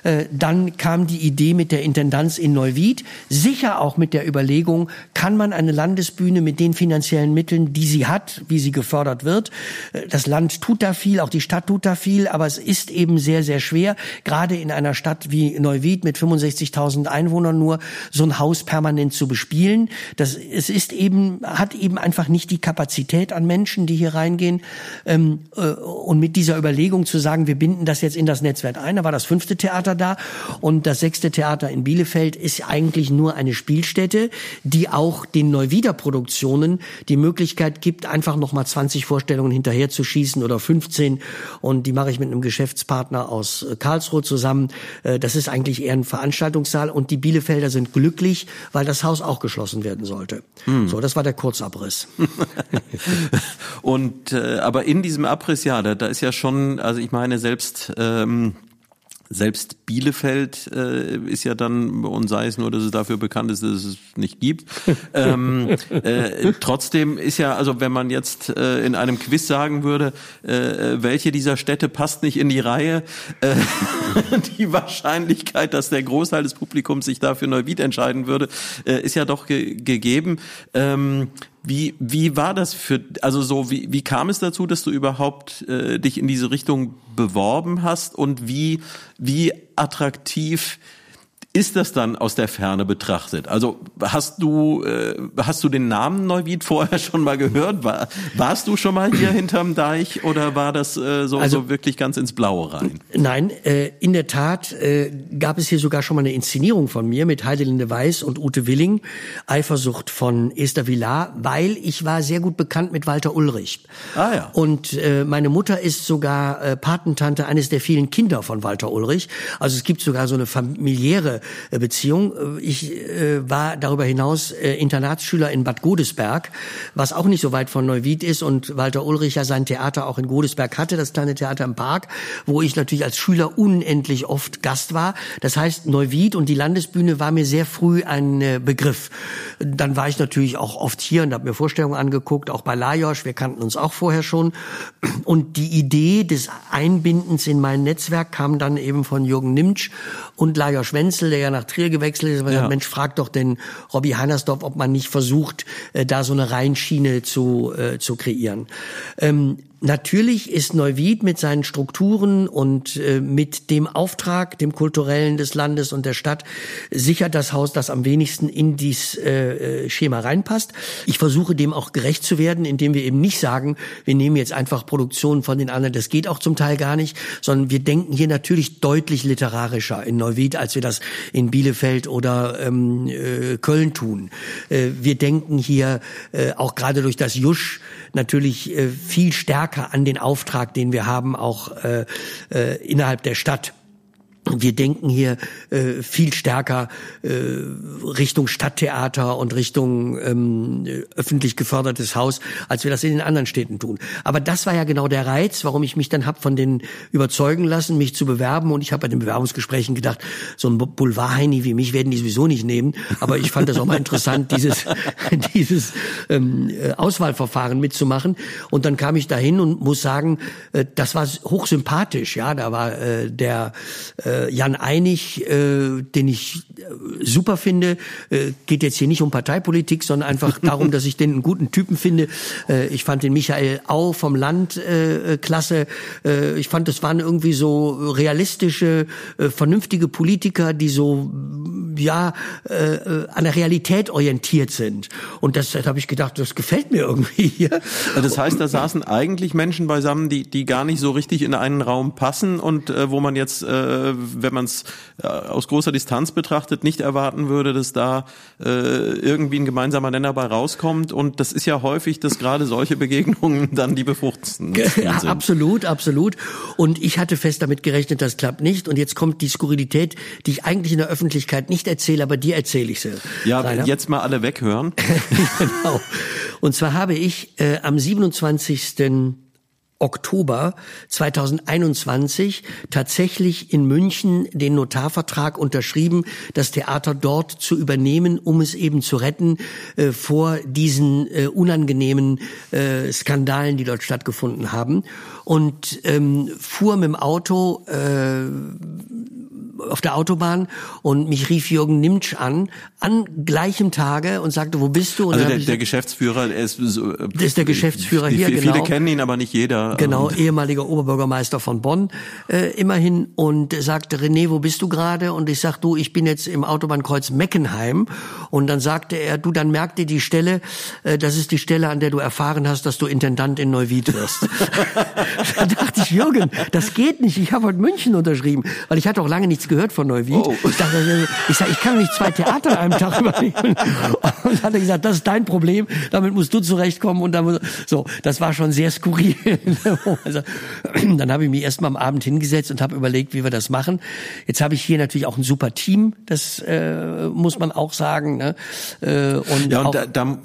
Äh, dann kam die Idee mit der Intendanz in Neuwied. Sicher auch mit der Überlegung, kann man eine Landesbühne mit den finanziellen Mitteln, die sie hat, wie sie gefördert wird. Äh, das Land tut da viel, auch die Stadt tut da viel, aber es ist eben sehr, sehr schwer, gerade in einer Stadt wie Neuwied mit 65.000 Einwohnern nur so ein Haus permanent zu bespielen. Das, es ist eben, hat eben einfach nicht die Kapazität an Menschen, die hier reingehen. Ähm, äh, und mit dieser Überlegung zu sagen, wir binden das jetzt in das Netzwerk ein, da war das fünfte Theater da und das sechste Theater in Bielefeld ist eigentlich nur eine Spielstätte, die auch den Neuwieder Produktionen die Möglichkeit gibt, einfach nochmal 20 Vorstellungen hinterher zu schießen oder 15 und die mache ich mit einem Geschäftspartner aus Karlsruhe zusammen. Äh, das ist eigentlich eher ein Veranstaltungssaal und die Bielefelder sind glücklich, weil das Haus auch geschlossen werden sollte. Hm. So, das war der Kurzabriss. <laughs> und äh, aber in diesem Abriss, ja, da, da ist ja schon, also ich meine selbst ähm, selbst Bielefeld äh, ist ja dann, und sei es nur, dass es dafür bekannt ist, dass es nicht gibt. <laughs> ähm, äh, trotzdem ist ja, also wenn man jetzt äh, in einem Quiz sagen würde, äh, welche dieser Städte passt nicht in die Reihe, äh, <laughs> die Wahrscheinlichkeit, dass der Großteil des Publikums sich dafür Neuwied entscheiden würde, äh, ist ja doch ge gegeben. Ähm, wie, wie war das für, also so, wie, wie kam es dazu, dass du überhaupt äh, dich in diese Richtung beworben hast? Und wie, wie attraktiv ist das dann aus der Ferne betrachtet? Also hast du äh, hast du den Namen Neuwied vorher schon mal gehört? War, warst du schon mal hier hinterm Deich oder war das äh, so, also, so wirklich ganz ins Blaue rein? Nein, äh, in der Tat äh, gab es hier sogar schon mal eine Inszenierung von mir mit Heidelinde Weiß und Ute Willing, Eifersucht von Esther Villar, weil ich war sehr gut bekannt mit Walter Ulrich. Ah ja. Und äh, meine Mutter ist sogar äh, Patentante eines der vielen Kinder von Walter Ulrich. Also es gibt sogar so eine familiäre Beziehung. Äh, ich äh, war darüber hinaus äh, Internatsschüler in Bad Godesberg, was auch nicht so weit von Neuwied ist und Walter Ulrich ja sein Theater auch in Godesberg hatte, das kleine Theater im Park, wo ich natürlich als Schüler unendlich oft Gast war. Das heißt, Neuwied und die Landesbühne war mir sehr früh ein äh, Begriff. Dann war ich natürlich auch oft hier und habe mir Vorstellungen angeguckt, auch bei Lajos, wir kannten uns auch vorher schon. Und die Idee des Einbindens in mein Netzwerk kam dann eben von Jürgen Nimtsch und Lajos Wenzel, der ja nach Trier gewechselt ist. Aber ja. Mensch, frag doch den Robby Heinersdorf, ob man nicht versucht, äh, da so eine Rheinschiene zu, äh, zu kreieren. Ähm, Natürlich ist Neuwied mit seinen Strukturen und äh, mit dem Auftrag, dem kulturellen des Landes und der Stadt sicher das Haus, das am wenigsten in dies äh, äh, Schema reinpasst. Ich versuche dem auch gerecht zu werden, indem wir eben nicht sagen, wir nehmen jetzt einfach Produktionen von den anderen. Das geht auch zum Teil gar nicht, sondern wir denken hier natürlich deutlich literarischer in Neuwied, als wir das in Bielefeld oder ähm, äh, Köln tun. Äh, wir denken hier äh, auch gerade durch das Jusch natürlich äh, viel stärker an den Auftrag, den wir haben, auch äh, äh, innerhalb der Stadt. Wir denken hier äh, viel stärker äh, Richtung Stadttheater und Richtung ähm, öffentlich gefördertes Haus, als wir das in den anderen Städten tun. Aber das war ja genau der Reiz, warum ich mich dann hab von denen überzeugen lassen, mich zu bewerben. Und ich habe bei den Bewerbungsgesprächen gedacht, so ein Boulevardheini wie mich werden die sowieso nicht nehmen. Aber ich fand das auch mal interessant, dieses, <laughs> dieses ähm, äh, Auswahlverfahren mitzumachen. Und dann kam ich dahin und muss sagen, äh, das war hochsympathisch. Ja, da war äh, der äh, äh, Jan Einig, äh, den ich äh, super finde, äh, geht jetzt hier nicht um Parteipolitik, sondern einfach <laughs> darum, dass ich den einen guten Typen finde. Äh, ich fand den Michael Au vom Land äh, klasse. Äh, ich fand, das waren irgendwie so realistische, äh, vernünftige Politiker, die so ja äh, äh an der Realität orientiert sind. Und das, das habe ich gedacht, das gefällt mir irgendwie hier. Das heißt, da saßen eigentlich Menschen beisammen, die die gar nicht so richtig in einen Raum passen und äh, wo man jetzt äh, wenn man es äh, aus großer Distanz betrachtet, nicht erwarten würde, dass da äh, irgendwie ein gemeinsamer Nenner bei rauskommt. Und das ist ja häufig, dass gerade solche Begegnungen <laughs> dann die befruchtendsten ja, sind. Absolut, absolut. Und ich hatte fest damit gerechnet, das klappt nicht. Und jetzt kommt die Skurrilität, die ich eigentlich in der Öffentlichkeit nicht erzähle, aber dir erzähle ich sie. Ja, Rainer. jetzt mal alle weghören. <laughs> genau. Und zwar habe ich äh, am 27. Oktober 2021 tatsächlich in München den Notarvertrag unterschrieben, das Theater dort zu übernehmen, um es eben zu retten äh, vor diesen äh, unangenehmen äh, Skandalen, die dort stattgefunden haben. Und ähm, fuhr mit dem Auto äh, auf der Autobahn und mich rief Jürgen Nimtsch an, an gleichem Tage und sagte, wo bist du? Und also der, der Geschäftsführer, er ist so, das ist der Geschäftsführer hier, viele, genau. Viele kennen ihn, aber nicht jeder. Genau, ehemaliger Oberbürgermeister von Bonn, äh, immerhin. Und sagte, René, wo bist du gerade? Und ich sag, du, ich bin jetzt im Autobahnkreuz Meckenheim. Und dann sagte er, du, dann merk dir die Stelle, äh, das ist die Stelle, an der du erfahren hast, dass du Intendant in Neuwied wirst. <laughs> <laughs> da dachte ich, Jürgen, das geht nicht. Ich habe heute München unterschrieben, weil ich hatte auch lange nichts gehört von Neuwied. Oh. Ich dachte, ich, sag, ich kann nicht zwei Theater an einem Tag <laughs> übernehmen. Und hat er gesagt, das ist dein Problem, damit musst du zurechtkommen. Und dann, so, das war schon sehr skurril. also, <laughs> dann habe ich mich erst mal am Abend hingesetzt und habe überlegt, wie wir das machen. Jetzt habe ich hier natürlich auch ein super Team, das äh, muss man auch sagen. Ne? Äh, und ja, und da, da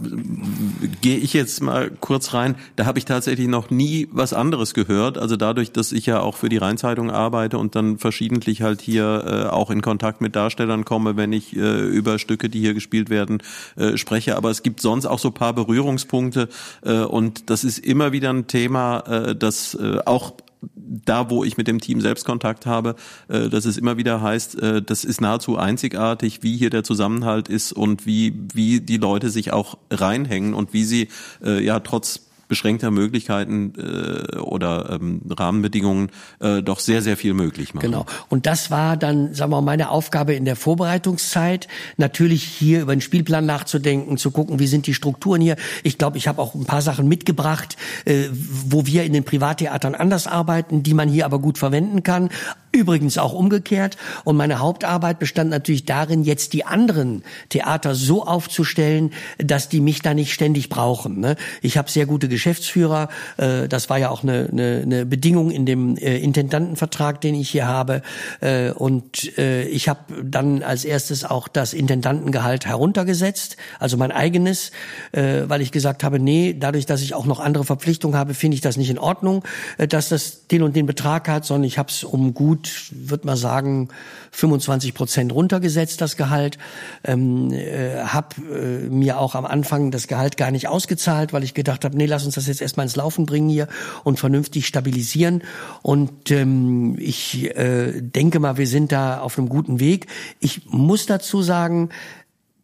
gehe ich jetzt mal kurz rein. Da habe ich tatsächlich noch nie was anderes gehört. Also dadurch, dass ich ja auch für die Rheinzeitung arbeite und dann verschiedentlich halt hier äh, auch in Kontakt mit Darstellern komme, wenn ich äh, über Stücke, die hier gespielt werden, äh, spreche. Aber es gibt sonst auch so paar Berührungspunkte äh, und das ist immer wieder ein Thema, äh, das äh, auch da, wo ich mit dem Team selbst Kontakt habe, äh, dass es immer wieder heißt, äh, das ist nahezu einzigartig, wie hier der Zusammenhalt ist und wie, wie die Leute sich auch reinhängen und wie sie äh, ja trotz beschränkter Möglichkeiten äh, oder ähm, Rahmenbedingungen äh, doch sehr, sehr viel möglich machen. Genau. Und das war dann, sagen wir mal, meine Aufgabe in der Vorbereitungszeit, natürlich hier über den Spielplan nachzudenken, zu gucken, wie sind die Strukturen hier. Ich glaube, ich habe auch ein paar Sachen mitgebracht, äh, wo wir in den Privattheatern anders arbeiten, die man hier aber gut verwenden kann. Übrigens auch umgekehrt. Und meine Hauptarbeit bestand natürlich darin, jetzt die anderen Theater so aufzustellen, dass die mich da nicht ständig brauchen. Ne? Ich habe sehr gute Geschäftsführer. Äh, das war ja auch eine, eine, eine Bedingung in dem äh, Intendantenvertrag, den ich hier habe. Äh, und äh, ich habe dann als erstes auch das Intendantengehalt heruntergesetzt, also mein eigenes, äh, weil ich gesagt habe, nee, dadurch, dass ich auch noch andere Verpflichtungen habe, finde ich das nicht in Ordnung, äh, dass das den und den Betrag hat, sondern ich habe es um gut gut, würde man sagen, 25 Prozent runtergesetzt, das Gehalt. Ähm, äh, habe äh, mir auch am Anfang das Gehalt gar nicht ausgezahlt, weil ich gedacht habe, nee, lass uns das jetzt erstmal ins Laufen bringen hier und vernünftig stabilisieren. Und ähm, ich äh, denke mal, wir sind da auf einem guten Weg. Ich muss dazu sagen,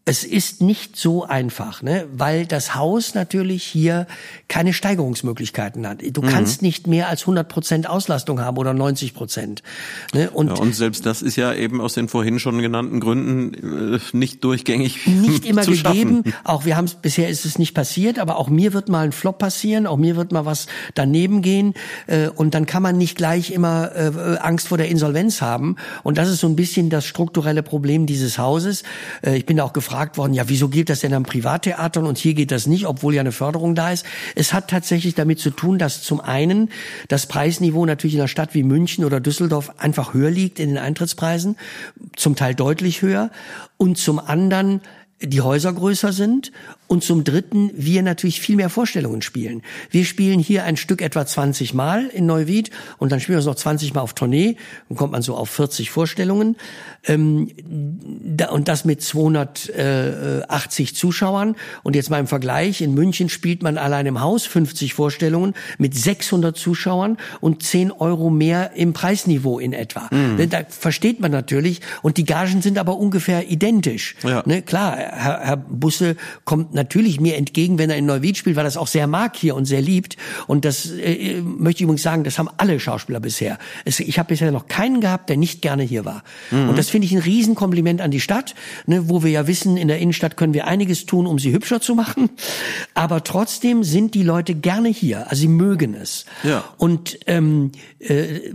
es ist nicht so einfach, ne? weil das Haus natürlich hier keine Steigerungsmöglichkeiten hat. Du mhm. kannst nicht mehr als 100 Prozent Auslastung haben oder 90 Prozent. Ne? Und, ja, und selbst das ist ja eben aus den vorhin schon genannten Gründen äh, nicht durchgängig <laughs> Nicht <laughs> immer gegeben. Schaffen. Auch wir haben es bisher ist es nicht passiert, aber auch mir wird mal ein Flop passieren, auch mir wird mal was daneben gehen äh, und dann kann man nicht gleich immer äh, Angst vor der Insolvenz haben. Und das ist so ein bisschen das strukturelle Problem dieses Hauses. Äh, ich bin auch gefragt, gefragt worden, ja, wieso gilt das denn an Privattheatern und hier geht das nicht, obwohl ja eine Förderung da ist. Es hat tatsächlich damit zu tun, dass zum einen das Preisniveau natürlich in einer Stadt wie München oder Düsseldorf einfach höher liegt in den Eintrittspreisen, zum Teil deutlich höher. Und zum anderen die Häuser größer sind und zum Dritten wir natürlich viel mehr Vorstellungen spielen. Wir spielen hier ein Stück etwa 20 Mal in Neuwied und dann spielen wir es noch 20 Mal auf Tournee. Dann kommt man so auf 40 Vorstellungen. Ähm, da, und das mit 280 Zuschauern. Und jetzt mal im Vergleich, in München spielt man allein im Haus 50 Vorstellungen mit 600 Zuschauern und 10 Euro mehr im Preisniveau in etwa. Mhm. Da versteht man natürlich. Und die Gagen sind aber ungefähr identisch. Ja. Ne, klar, Herr, Herr Busse kommt natürlich mir entgegen, wenn er in Neuwied spielt, weil er das auch sehr mag hier und sehr liebt. Und das äh, möchte ich übrigens sagen, das haben alle Schauspieler bisher. Es, ich habe bisher noch keinen gehabt, der nicht gerne hier war. Mhm. Und das finde ich ein Riesenkompliment an die Stadt, ne, wo wir ja wissen, in der Innenstadt können wir einiges tun, um sie hübscher zu machen. Aber trotzdem sind die Leute gerne hier. Also sie mögen es. Ja. Und ähm, äh,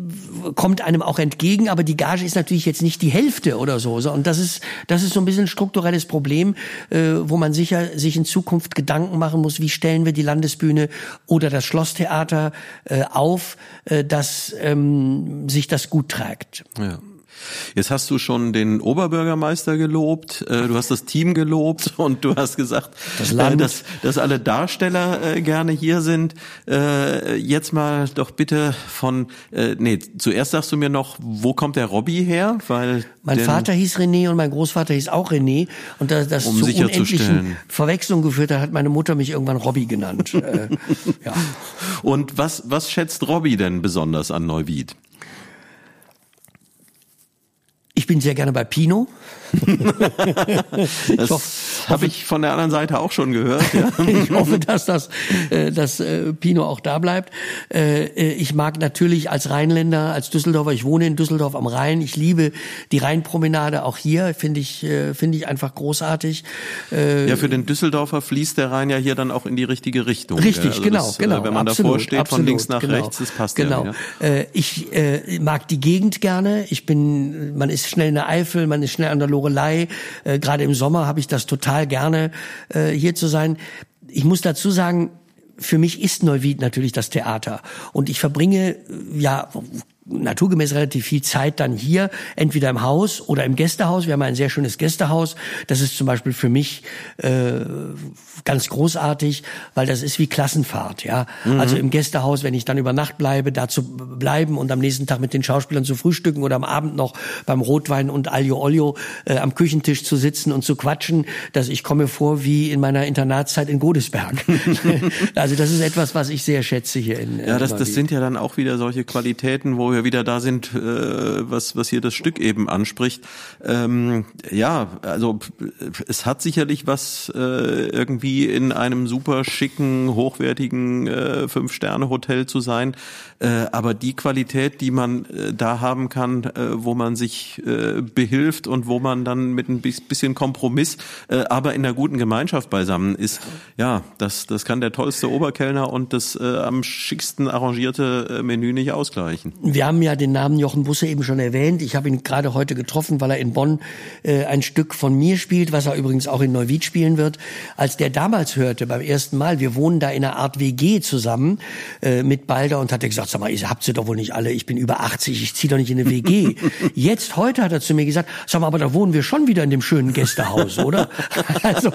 kommt einem auch entgegen, aber die Gage ist natürlich jetzt nicht die Hälfte oder so. Und das ist, das ist so ein bisschen ein strukturelles Problem, äh, wo man sicher sich sich in Zukunft Gedanken machen muss, wie stellen wir die Landesbühne oder das Schlosstheater äh, auf, äh, dass ähm, sich das gut trägt. Ja. Jetzt hast du schon den Oberbürgermeister gelobt, äh, du hast das Team gelobt <laughs> und du hast gesagt, das äh, dass, dass alle Darsteller äh, gerne hier sind. Jetzt mal doch bitte von, nee, zuerst sagst du mir noch, wo kommt der Robby her? Weil mein Vater hieß René und mein Großvater hieß auch René und das, das um zu unendlichen Verwechslungen geführt hat, hat meine Mutter mich irgendwann Robby genannt. <laughs> ja. Und was, was schätzt Robby denn besonders an Neuwied? Ich bin sehr gerne bei Pino. <laughs> das habe ich von der anderen Seite auch schon gehört. Ja. <laughs> ich hoffe, dass das, äh, dass äh, Pino auch da bleibt. Äh, ich mag natürlich als Rheinländer, als Düsseldorfer, ich wohne in Düsseldorf am Rhein. Ich liebe die Rheinpromenade auch hier. Finde ich, finde ich einfach großartig. Ja, für den Düsseldorfer fließt der Rhein ja hier dann auch in die richtige Richtung. Richtig, also genau, das, genau. Wenn man absolut, davor steht, absolut, von links nach genau, rechts, das passt genau. ja. Genau. Ich mag die Gegend gerne. Ich bin, man ist schnell in der Eifel, man ist schnell an der Lorelei. Äh, Gerade im Sommer habe ich das total gerne, äh, hier zu sein. Ich muss dazu sagen, für mich ist Neuwied natürlich das Theater. Und ich verbringe ja naturgemäß relativ viel Zeit dann hier, entweder im Haus oder im Gästehaus. Wir haben ein sehr schönes Gästehaus. Das ist zum Beispiel für mich äh, ganz großartig, weil das ist wie Klassenfahrt. Ja, mhm. also im Gästehaus, wenn ich dann über Nacht bleibe, da zu bleiben und am nächsten Tag mit den Schauspielern zu frühstücken oder am Abend noch beim Rotwein und Alio Olio äh, am Küchentisch zu sitzen und zu quatschen, dass ich komme vor wie in meiner Internatszeit in Godesberg. <laughs> also das ist etwas, was ich sehr schätze hier in. Äh, ja, das, das sind ja dann auch wieder solche Qualitäten, wo wir wir wieder da sind, äh, was, was hier das Stück eben anspricht. Ähm, ja, also es hat sicherlich was äh, irgendwie in einem super schicken, hochwertigen äh, Fünf-Sterne-Hotel zu sein. Äh, aber die Qualität, die man äh, da haben kann, äh, wo man sich äh, behilft und wo man dann mit ein bisschen Kompromiss, äh, aber in einer guten Gemeinschaft beisammen ist, ja, das, das kann der tollste Oberkellner und das äh, am schicksten arrangierte äh, Menü nicht ausgleichen. Wir haben ja den Namen Jochen Busse eben schon erwähnt. Ich habe ihn gerade heute getroffen, weil er in Bonn äh, ein Stück von mir spielt, was er übrigens auch in Neuwied spielen wird. Als der damals hörte, beim ersten Mal, wir wohnen da in einer Art WG zusammen äh, mit Balder und hat er gesagt, sag mal, ihr habt sie doch wohl nicht alle, ich bin über 80, ich ziehe doch nicht in eine WG. <laughs> Jetzt, heute hat er zu mir gesagt, sag mal, aber da wohnen wir schon wieder in dem schönen Gästehaus, oder? <laughs> also,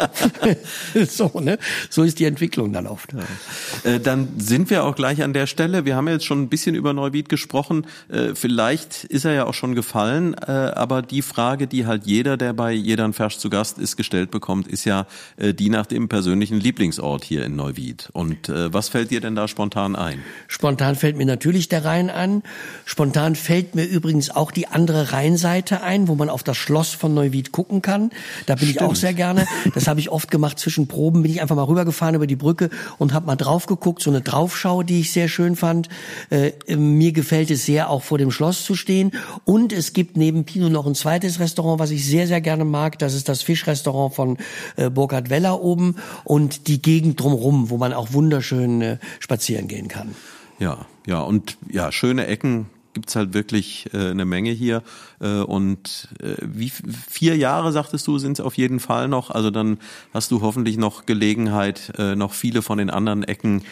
<laughs> so, ne? So ist die Entwicklung dann oft. Ja. Äh, dann sind wir auch gleich an der Stelle. Wir haben jetzt schon ein bisschen über Neuwied gesprochen angesprochen. Äh, vielleicht ist er ja auch schon gefallen, äh, aber die Frage, die halt jeder, der bei Jedern Fersch zu Gast ist, gestellt bekommt, ist ja äh, die nach dem persönlichen Lieblingsort hier in Neuwied. Und äh, was fällt dir denn da spontan ein? Spontan fällt mir natürlich der Rhein an. Spontan fällt mir übrigens auch die andere Rheinseite ein, wo man auf das Schloss von Neuwied gucken kann. Da bin Stimmt. ich auch sehr gerne. Das habe ich oft gemacht zwischen Proben. Bin ich einfach mal rübergefahren über die Brücke und habe mal drauf geguckt, so eine Draufschau, die ich sehr schön fand. Äh, mir gefällt es sehr, auch vor dem Schloss zu stehen. Und es gibt neben Pino noch ein zweites Restaurant, was ich sehr, sehr gerne mag. Das ist das Fischrestaurant von äh, Burkhard Weller oben und die Gegend drumherum, wo man auch wunderschön äh, spazieren gehen kann. Ja, ja, und ja, schöne Ecken gibt's halt wirklich äh, eine Menge hier. Äh, und äh, wie vier Jahre, sagtest du, sind es auf jeden Fall noch. Also dann hast du hoffentlich noch Gelegenheit, äh, noch viele von den anderen Ecken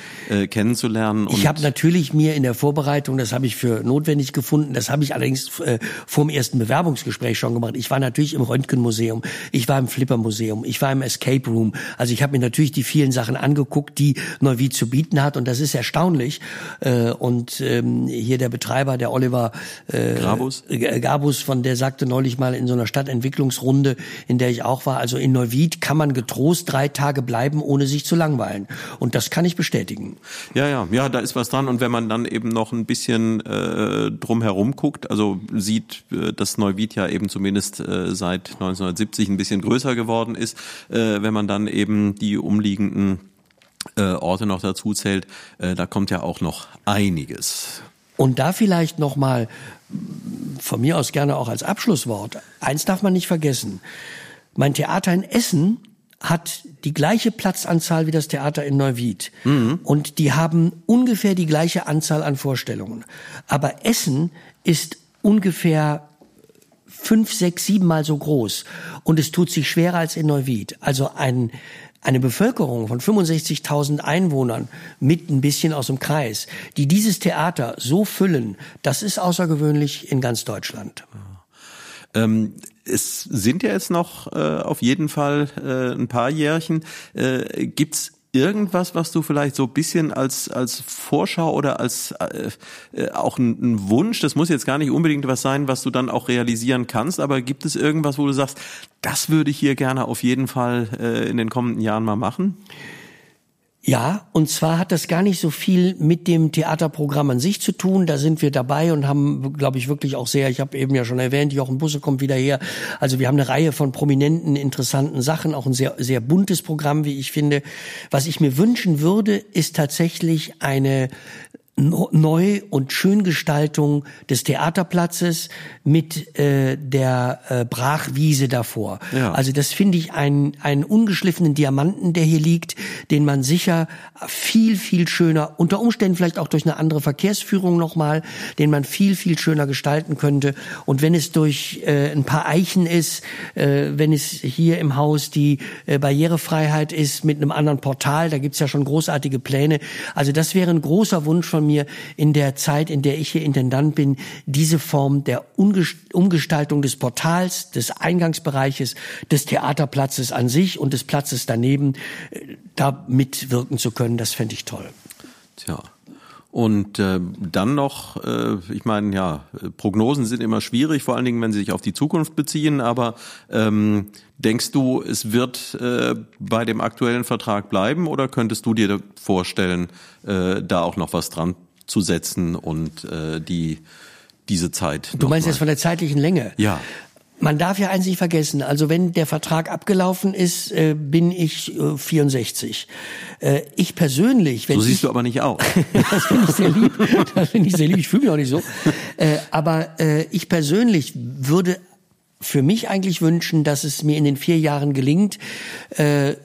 kennenzulernen. ich habe natürlich mir in der Vorbereitung, das habe ich für notwendig gefunden, das habe ich allerdings vor dem ersten Bewerbungsgespräch schon gemacht. Ich war natürlich im Röntgenmuseum, ich war im Flippermuseum, ich war im Escape Room. Also ich habe mir natürlich die vielen Sachen angeguckt, die Neuwied zu bieten hat. Und das ist erstaunlich. Und ähm, hier der Betreiber, der Oliver äh, Grabus. Gabus, von der sagte neulich mal in so einer Stadtentwicklungsrunde, in der ich auch war, also in Neuwied kann man getrost drei Tage bleiben, ohne sich zu langweilen. Und das kann ich bestätigen. Ja, ja, ja, da ist was dran. Und wenn man dann eben noch ein bisschen äh, drumherum guckt, also sieht, äh, dass Neuwied ja eben zumindest äh, seit 1970 ein bisschen größer geworden ist, äh, wenn man dann eben die umliegenden äh, Orte noch dazu zählt, äh, da kommt ja auch noch einiges. Und da vielleicht noch mal von mir aus gerne auch als Abschlusswort. Eins darf man nicht vergessen. Mein Theater in Essen hat die gleiche Platzanzahl wie das Theater in Neuwied. Mhm. Und die haben ungefähr die gleiche Anzahl an Vorstellungen. Aber Essen ist ungefähr fünf, sechs, sieben Mal so groß. Und es tut sich schwerer als in Neuwied. Also ein eine Bevölkerung von 65.000 Einwohnern mit ein bisschen aus dem Kreis, die dieses Theater so füllen, das ist außergewöhnlich in ganz Deutschland. Ähm, es sind ja jetzt noch äh, auf jeden Fall äh, ein paar Jährchen. Äh, gibt's irgendwas, was du vielleicht so bisschen als als Vorschau oder als äh, äh, auch ein, ein, Wunsch, das muss jetzt gar nicht unbedingt was sein, was du dann auch realisieren kannst, aber gibt es irgendwas, wo du sagst, das würde ich hier gerne auf jeden Fall äh, in den kommenden Jahren mal machen? Ja, und zwar hat das gar nicht so viel mit dem Theaterprogramm an sich zu tun. Da sind wir dabei und haben, glaube ich, wirklich auch sehr, ich habe eben ja schon erwähnt, Jochen Busse kommt wieder her. Also wir haben eine Reihe von prominenten, interessanten Sachen, auch ein sehr, sehr buntes Programm, wie ich finde. Was ich mir wünschen würde, ist tatsächlich eine Neu- und Schöngestaltung des Theaterplatzes mit äh, der äh, Brachwiese davor. Ja. Also das finde ich einen, einen ungeschliffenen Diamanten, der hier liegt, den man sicher viel, viel schöner, unter Umständen vielleicht auch durch eine andere Verkehrsführung nochmal, den man viel, viel schöner gestalten könnte. Und wenn es durch äh, ein paar Eichen ist, äh, wenn es hier im Haus die äh, Barrierefreiheit ist mit einem anderen Portal, da gibt's ja schon großartige Pläne. Also das wäre ein großer Wunsch von mir in der Zeit, in der ich hier Intendant bin, diese Form der Umgestaltung des Portals, des Eingangsbereiches, des Theaterplatzes an sich und des Platzes daneben, äh, da mitwirken zu können. Das fände ich toll. Tja. Und äh, dann noch, äh, ich meine, ja, Prognosen sind immer schwierig, vor allen Dingen, wenn sie sich auf die Zukunft beziehen. Aber ähm, denkst du, es wird äh, bei dem aktuellen Vertrag bleiben oder könntest du dir vorstellen, äh, da auch noch was dran zu setzen und äh, die diese Zeit. Du meinst jetzt von der zeitlichen Länge? Ja. Man darf ja eins nicht vergessen. Also wenn der Vertrag abgelaufen ist, äh, bin ich äh, 64. Äh, ich persönlich, wenn so siehst ich, du aber nicht aus. <laughs> das finde ich sehr lieb. Das finde ich sehr lieb. Ich fühle mich auch nicht so. Äh, aber äh, ich persönlich würde für mich eigentlich wünschen, dass es mir in den vier Jahren gelingt, äh,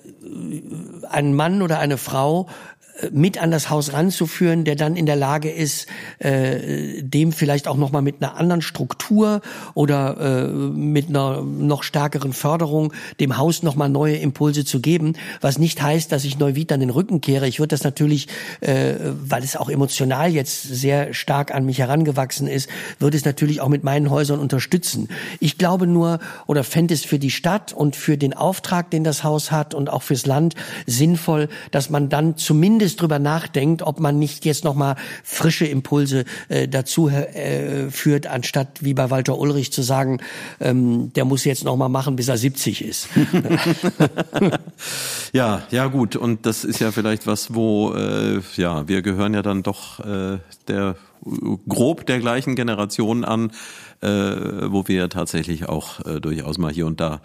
einen Mann oder eine Frau mit an das Haus ranzuführen, der dann in der Lage ist, äh, dem vielleicht auch noch mal mit einer anderen Struktur oder äh, mit einer noch stärkeren Förderung dem Haus noch mal neue Impulse zu geben, was nicht heißt, dass ich Neuwied dann den Rücken kehre. Ich würde das natürlich, äh, weil es auch emotional jetzt sehr stark an mich herangewachsen ist, würde es natürlich auch mit meinen Häusern unterstützen. Ich glaube nur oder fände es für die Stadt und für den Auftrag, den das Haus hat und auch fürs Land sinnvoll, dass man dann zumindest vieles drüber nachdenkt, ob man nicht jetzt nochmal frische Impulse äh, dazu äh, führt, anstatt wie bei Walter Ulrich zu sagen, ähm, der muss jetzt nochmal machen, bis er 70 ist. <laughs> ja, ja gut. Und das ist ja vielleicht was, wo äh, ja wir gehören ja dann doch äh, der grob der gleichen Generation an, äh, wo wir tatsächlich auch äh, durchaus mal hier und da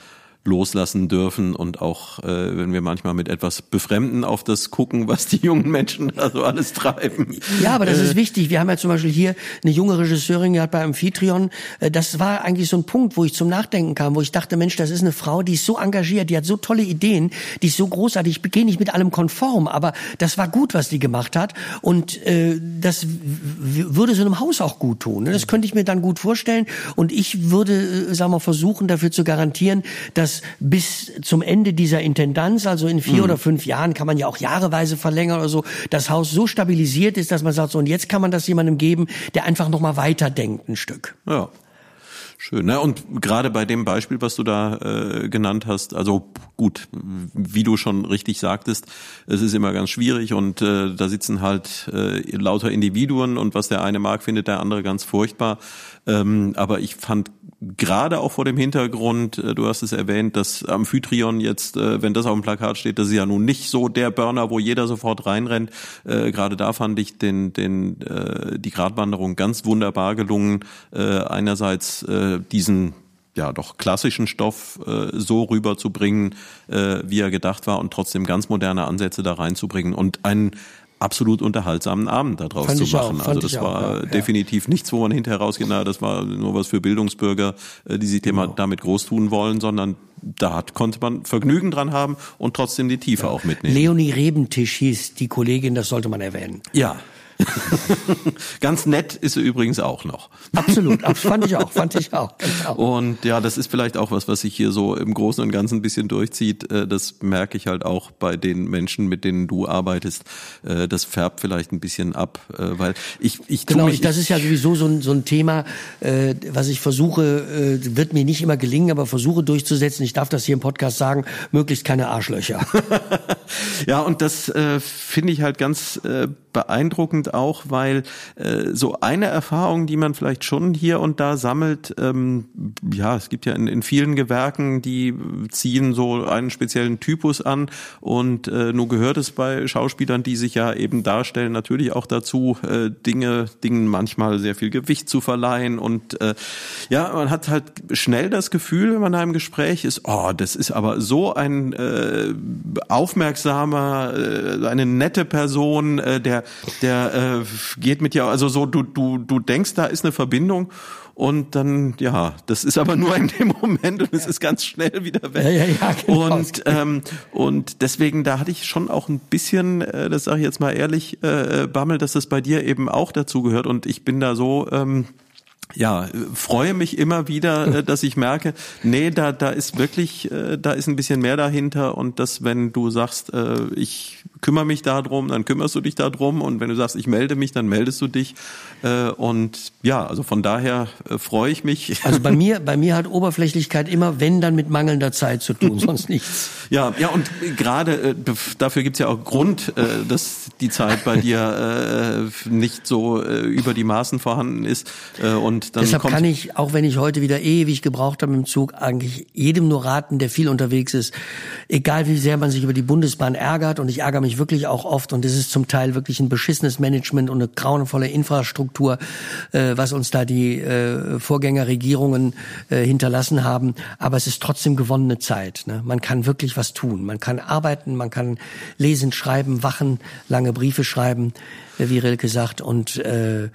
loslassen dürfen und auch äh, wenn wir manchmal mit etwas Befremden auf das gucken, was die jungen Menschen da so alles treiben. Ja, aber das äh, ist wichtig. Wir haben ja zum Beispiel hier eine junge Regisseurin gehabt bei Amphitryon. Äh, das war eigentlich so ein Punkt, wo ich zum Nachdenken kam, wo ich dachte, Mensch, das ist eine Frau, die ist so engagiert, die hat so tolle Ideen, die ist so großartig. Ich gehe nicht mit allem konform, aber das war gut, was die gemacht hat und äh, das würde so einem Haus auch gut tun. Ne? Das könnte ich mir dann gut vorstellen und ich würde, äh, sagen wir, versuchen, dafür zu garantieren, dass dass bis zum Ende dieser Intendanz, also in vier mhm. oder fünf Jahren, kann man ja auch jahreweise verlängern oder so, das Haus so stabilisiert ist, dass man sagt, so und jetzt kann man das jemandem geben, der einfach noch mal weiterdenkt ein Stück. Ja. Schön. Ne? Und gerade bei dem Beispiel, was du da äh, genannt hast, also gut, wie du schon richtig sagtest, es ist immer ganz schwierig und äh, da sitzen halt äh, lauter Individuen und was der eine mag, findet der andere ganz furchtbar. Ähm, aber ich fand gerade auch vor dem Hintergrund, äh, du hast es erwähnt, dass Amphitryon jetzt, äh, wenn das auf dem Plakat steht, das ist ja nun nicht so der Burner, wo jeder sofort reinrennt. Äh, gerade da fand ich den, den, die Gratwanderung ganz wunderbar gelungen. Einerseits diesen ja doch klassischen Stoff äh, so rüberzubringen, äh, wie er gedacht war und trotzdem ganz moderne Ansätze da reinzubringen und einen absolut unterhaltsamen Abend daraus Fand zu machen. also das war auch, ja. definitiv nichts, wo man hinterher rausgeht, na, das war nur was für Bildungsbürger, äh, die sich genau. damit groß tun wollen, sondern da hat, konnte man Vergnügen dran haben und trotzdem die Tiefe ja. auch mitnehmen. Leonie Rebentisch hieß die Kollegin, das sollte man erwähnen. Ja, <laughs> Ganz nett ist sie übrigens auch noch. Absolut, fand ich auch, fand ich auch. Genau. Und ja, das ist vielleicht auch was, was sich hier so im Großen und Ganzen ein bisschen durchzieht. Äh, das merke ich halt auch bei den Menschen, mit denen du arbeitest. Äh, das färbt vielleicht ein bisschen ab, äh, weil ich, ich genau, mich, das ist ja sowieso so ein, so ein Thema, was ich versuche, wird mir nicht immer gelingen, aber versuche durchzusetzen. Ich darf das hier im Podcast sagen, möglichst keine Arschlöcher. <laughs> ja, und das finde ich halt ganz beeindruckend auch, weil äh, so eine Erfahrung, die man vielleicht schon hier und da sammelt, ähm, ja, es gibt ja in, in vielen Gewerken, die ziehen so einen speziellen Typus an. Und äh, nur gehört es bei Schauspielern, die sich ja eben darstellen, natürlich auch dazu, äh, Dinge, Dingen manchmal sehr viel Gewicht zu verleihen. Und äh, ja, man hat halt schnell das Gefühl, wenn man in einem Gespräch ist, oh, das ist aber so ein äh, aufmerksamer, äh, eine nette Person, äh, der der, äh, geht mit dir, also so, du, du, du denkst, da ist eine Verbindung und dann, ja, das ist aber nur in dem Moment und es ist ganz schnell wieder weg. Ja, ja, ja, genau. Und, ähm, und deswegen, da hatte ich schon auch ein bisschen, äh, das sage ich jetzt mal ehrlich, äh, Bammel, dass das bei dir eben auch dazu gehört und ich bin da so, ähm, ja, freue mich immer wieder, äh, <laughs> dass ich merke, nee, da, da ist wirklich, äh, da ist ein bisschen mehr dahinter und dass, wenn du sagst, äh, ich kümmere mich darum, dann kümmerst du dich darum und wenn du sagst, ich melde mich, dann meldest du dich und ja, also von daher freue ich mich. <laughs> Also bei <laughs> mir, bei mir hat Oberflächlichkeit immer, wenn dann mit mangelnder Zeit zu tun, sonst nichts. Ja, ja und gerade dafür gibt's ja auch Grund, dass die Zeit bei dir nicht so über die Maßen vorhanden ist und und dann Deshalb kann ich, auch wenn ich heute wieder ewig gebraucht habe im Zug, eigentlich jedem nur raten, der viel unterwegs ist, egal wie sehr man sich über die Bundesbahn ärgert, und ich ärgere mich wirklich auch oft, und es ist zum Teil wirklich ein beschissenes Management und eine grauenvolle Infrastruktur, äh, was uns da die äh, Vorgängerregierungen äh, hinterlassen haben. Aber es ist trotzdem gewonnene Zeit. Ne? Man kann wirklich was tun. Man kann arbeiten, man kann lesen, schreiben, wachen, lange Briefe schreiben wie Rilke sagt. Und äh, äh,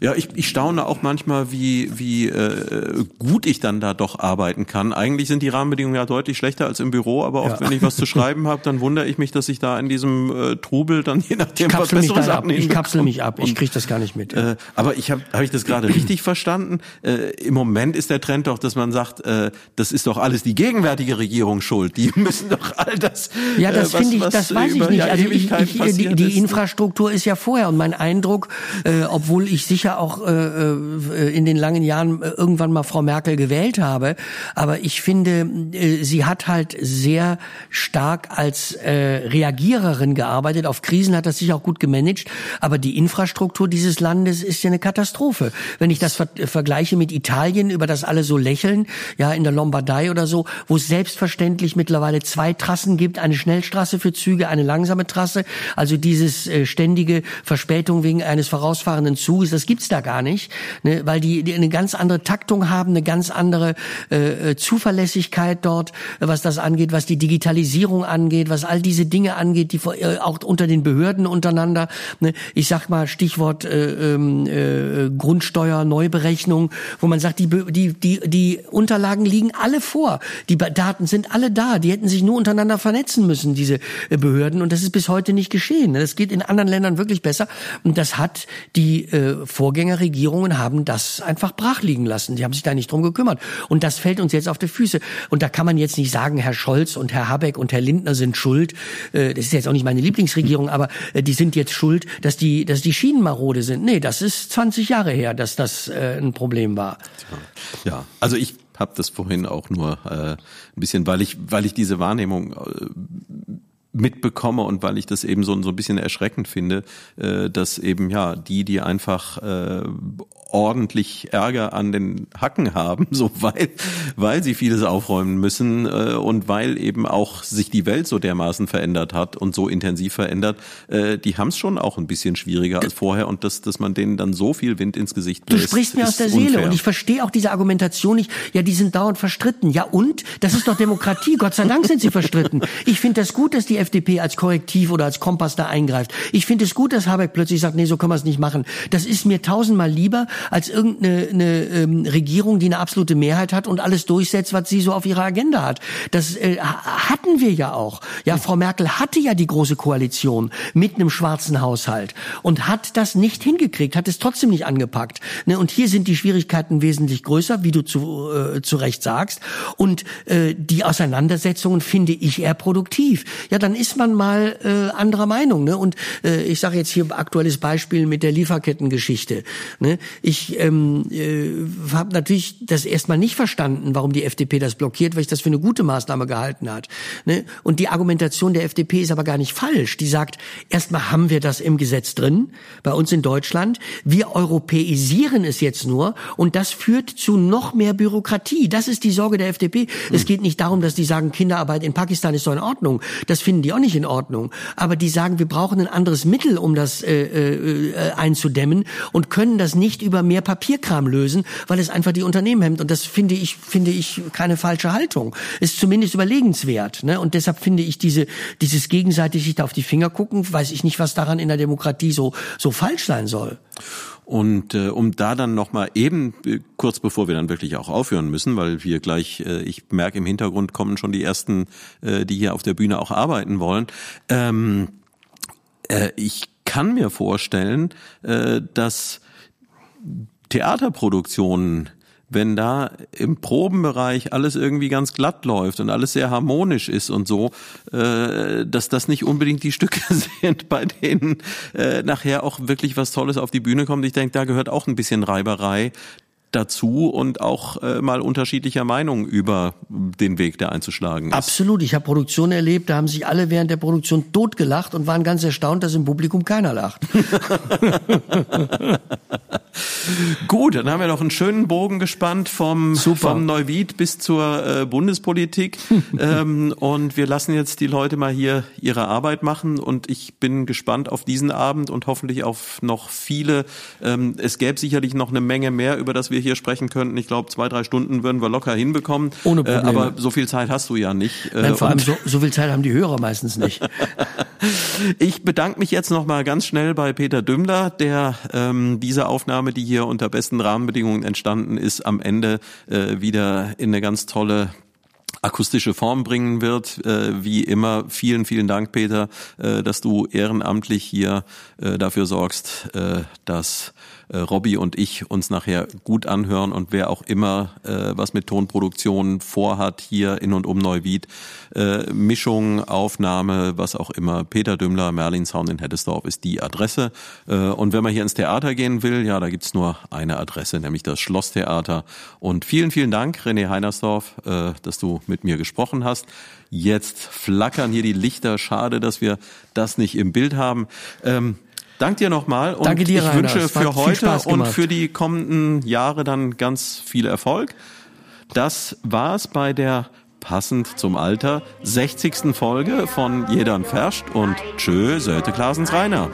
ja, ich, ich staune auch manchmal, wie, wie äh, gut ich dann da doch arbeiten kann. Eigentlich sind die Rahmenbedingungen ja deutlich schlechter als im Büro, aber oft, ja. wenn ich was zu schreiben habe, dann wundere ich mich, dass ich da in diesem äh, Trubel dann je nachdem was Besseres abnehmen Ich kapsel mich ab, ich kriege das gar nicht mit. Äh, aber ich habe hab ich das gerade richtig verstanden? Äh, Im Moment ist der Trend doch, dass man sagt, äh, das ist doch alles die gegenwärtige Regierung schuld. Die <laughs> müssen doch all das. Ja, das äh, finde ich, das weiß ich nicht. Also ich, ich, die, die Infrastruktur Infrastruktur ist ja vorher und mein Eindruck, äh, obwohl ich sicher auch äh, äh, in den langen Jahren äh, irgendwann mal Frau Merkel gewählt habe, aber ich finde, äh, sie hat halt sehr stark als äh, Reagiererin gearbeitet. Auf Krisen hat das sich auch gut gemanagt, aber die Infrastruktur dieses Landes ist ja eine Katastrophe. Wenn ich das ver vergleiche mit Italien, über das alle so lächeln, ja in der Lombardei oder so, wo es selbstverständlich mittlerweile zwei Trassen gibt, eine Schnellstraße für Züge, eine langsame Trasse. Also dieses äh, ständige Verspätung wegen eines vorausfahrenden Zuges, das gibt's da gar nicht, ne, weil die, die eine ganz andere Taktung haben, eine ganz andere äh, äh Zuverlässigkeit dort, was das angeht, was die Digitalisierung angeht, was all diese Dinge angeht, die äh, auch unter den Behörden untereinander. Ne, ich sag mal Stichwort äh, ähm, äh, Grundsteuer, Neuberechnung, wo man sagt, die, die, die, die Unterlagen liegen alle vor, die Daten sind alle da, die hätten sich nur untereinander vernetzen müssen, diese äh, Behörden. Und das ist bis heute nicht geschehen. Das geht in anderen Ländern wirklich besser. Und das hat die äh, Vorgängerregierungen haben das einfach brach lassen. Die haben sich da nicht drum gekümmert. Und das fällt uns jetzt auf die Füße. Und da kann man jetzt nicht sagen, Herr Scholz und Herr Habeck und Herr Lindner sind schuld. Äh, das ist jetzt auch nicht meine Lieblingsregierung, aber äh, die sind jetzt schuld, dass die, dass die Schienen marode sind. Nee, das ist 20 Jahre her, dass das äh, ein Problem war. Ja, also ich habe das vorhin auch nur äh, ein bisschen, weil ich, weil ich diese Wahrnehmung äh, mitbekomme und weil ich das eben so, so ein bisschen erschreckend finde, äh, dass eben ja die, die einfach äh, ordentlich Ärger an den Hacken haben, <laughs> so weil, weil sie vieles aufräumen müssen äh, und weil eben auch sich die Welt so dermaßen verändert hat und so intensiv verändert, äh, die haben es schon auch ein bisschen schwieriger als vorher und dass, dass man denen dann so viel Wind ins Gesicht bläst. Du sprichst mir aus der Seele und ich verstehe auch diese Argumentation nicht, ja, die sind dauernd verstritten. Ja und? Das ist doch Demokratie, Gott sei Dank sind sie verstritten. Ich finde das gut, dass die FDP als Korrektiv oder als Kompass da eingreift. Ich finde es gut, dass Habeck plötzlich sagt, nee, so können wir es nicht machen. Das ist mir tausendmal lieber, als irgendeine eine, ähm, Regierung, die eine absolute Mehrheit hat und alles durchsetzt, was sie so auf ihrer Agenda hat. Das äh, hatten wir ja auch. Ja, Frau Merkel hatte ja die große Koalition mit einem schwarzen Haushalt und hat das nicht hingekriegt, hat es trotzdem nicht angepackt. Ne? Und hier sind die Schwierigkeiten wesentlich größer, wie du zu, äh, zu Recht sagst. Und äh, die Auseinandersetzungen finde ich eher produktiv. Ja, dann ist man mal äh, anderer Meinung. Ne? Und äh, ich sage jetzt hier aktuelles Beispiel mit der Lieferkettengeschichte. Ne? Ich ähm, äh, habe natürlich das erstmal nicht verstanden, warum die FDP das blockiert, weil ich das für eine gute Maßnahme gehalten hat. Ne? Und die Argumentation der FDP ist aber gar nicht falsch. Die sagt, erstmal haben wir das im Gesetz drin, bei uns in Deutschland. Wir europäisieren es jetzt nur und das führt zu noch mehr Bürokratie. Das ist die Sorge der FDP. Hm. Es geht nicht darum, dass die sagen, Kinderarbeit in Pakistan ist so in Ordnung. Das finden die auch nicht in Ordnung. Aber die sagen, wir brauchen ein anderes Mittel, um das äh, äh, einzudämmen und können das nicht über mehr Papierkram lösen, weil es einfach die Unternehmen hemmt. Und das finde ich, finde ich keine falsche Haltung. Ist zumindest überlegenswert. Ne? Und deshalb finde ich diese, dieses gegenseitig sich da auf die Finger gucken, weiß ich nicht, was daran in der Demokratie so, so falsch sein soll. Und äh, um da dann nochmal eben, äh, kurz bevor wir dann wirklich auch aufhören müssen, weil wir gleich, äh, ich merke im Hintergrund kommen schon die ersten, äh, die hier auf der Bühne auch arbeiten wollen. Ähm, äh, ich kann mir vorstellen, äh, dass Theaterproduktionen wenn da im Probenbereich alles irgendwie ganz glatt läuft und alles sehr harmonisch ist und so, äh, dass das nicht unbedingt die Stücke <laughs> sind, bei denen äh, nachher auch wirklich was Tolles auf die Bühne kommt. Ich denke, da gehört auch ein bisschen Reiberei dazu und auch äh, mal unterschiedlicher Meinung über den Weg, der einzuschlagen ist. Absolut. Ich habe Produktion erlebt, da haben sich alle während der Produktion totgelacht und waren ganz erstaunt, dass im Publikum keiner lacht. <laughs> Gut, dann haben wir noch einen schönen Bogen gespannt vom, vom Neuwied bis zur äh, Bundespolitik. <laughs> ähm, und wir lassen jetzt die Leute mal hier ihre Arbeit machen und ich bin gespannt auf diesen Abend und hoffentlich auf noch viele. Ähm, es gäbe sicherlich noch eine Menge mehr, über das wir hier sprechen könnten. Ich glaube, zwei, drei Stunden würden wir locker hinbekommen. Ohne Probleme. Äh, aber so viel Zeit hast du ja nicht. Äh, Nein, vor allem so, so viel Zeit haben die Hörer meistens nicht. <laughs> ich bedanke mich jetzt noch mal ganz schnell bei Peter Dümmler, der ähm, diese Aufnahme, die hier unter besten Rahmenbedingungen entstanden ist, am Ende äh, wieder in eine ganz tolle akustische Form bringen wird. Äh, wie immer, vielen, vielen Dank, Peter, äh, dass du ehrenamtlich hier äh, dafür sorgst, äh, dass äh, Robby und ich uns nachher gut anhören und wer auch immer äh, was mit Tonproduktion vorhat hier in und um Neuwied, äh, Mischung, Aufnahme, was auch immer, Peter Dümmler, Merlin Sound in Heddesdorf ist die Adresse. Äh, und wenn man hier ins Theater gehen will, ja, da gibt's nur eine Adresse, nämlich das Schlosstheater. Und vielen, vielen Dank, René Heinersdorf, äh, dass du mit mir gesprochen hast. Jetzt flackern hier die Lichter. Schade, dass wir das nicht im Bild haben. Ähm, Dank dir nochmal und Danke dir, ich Rainer. wünsche für heute und für die kommenden Jahre dann ganz viel Erfolg. Das war's bei der passend zum Alter 60. Folge von Jedern Ferscht und Tschö, Sölte Klasens Rainer.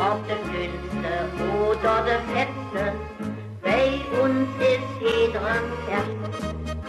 ob der Dünnste oder der Fetzte, bei uns ist jeder Herr.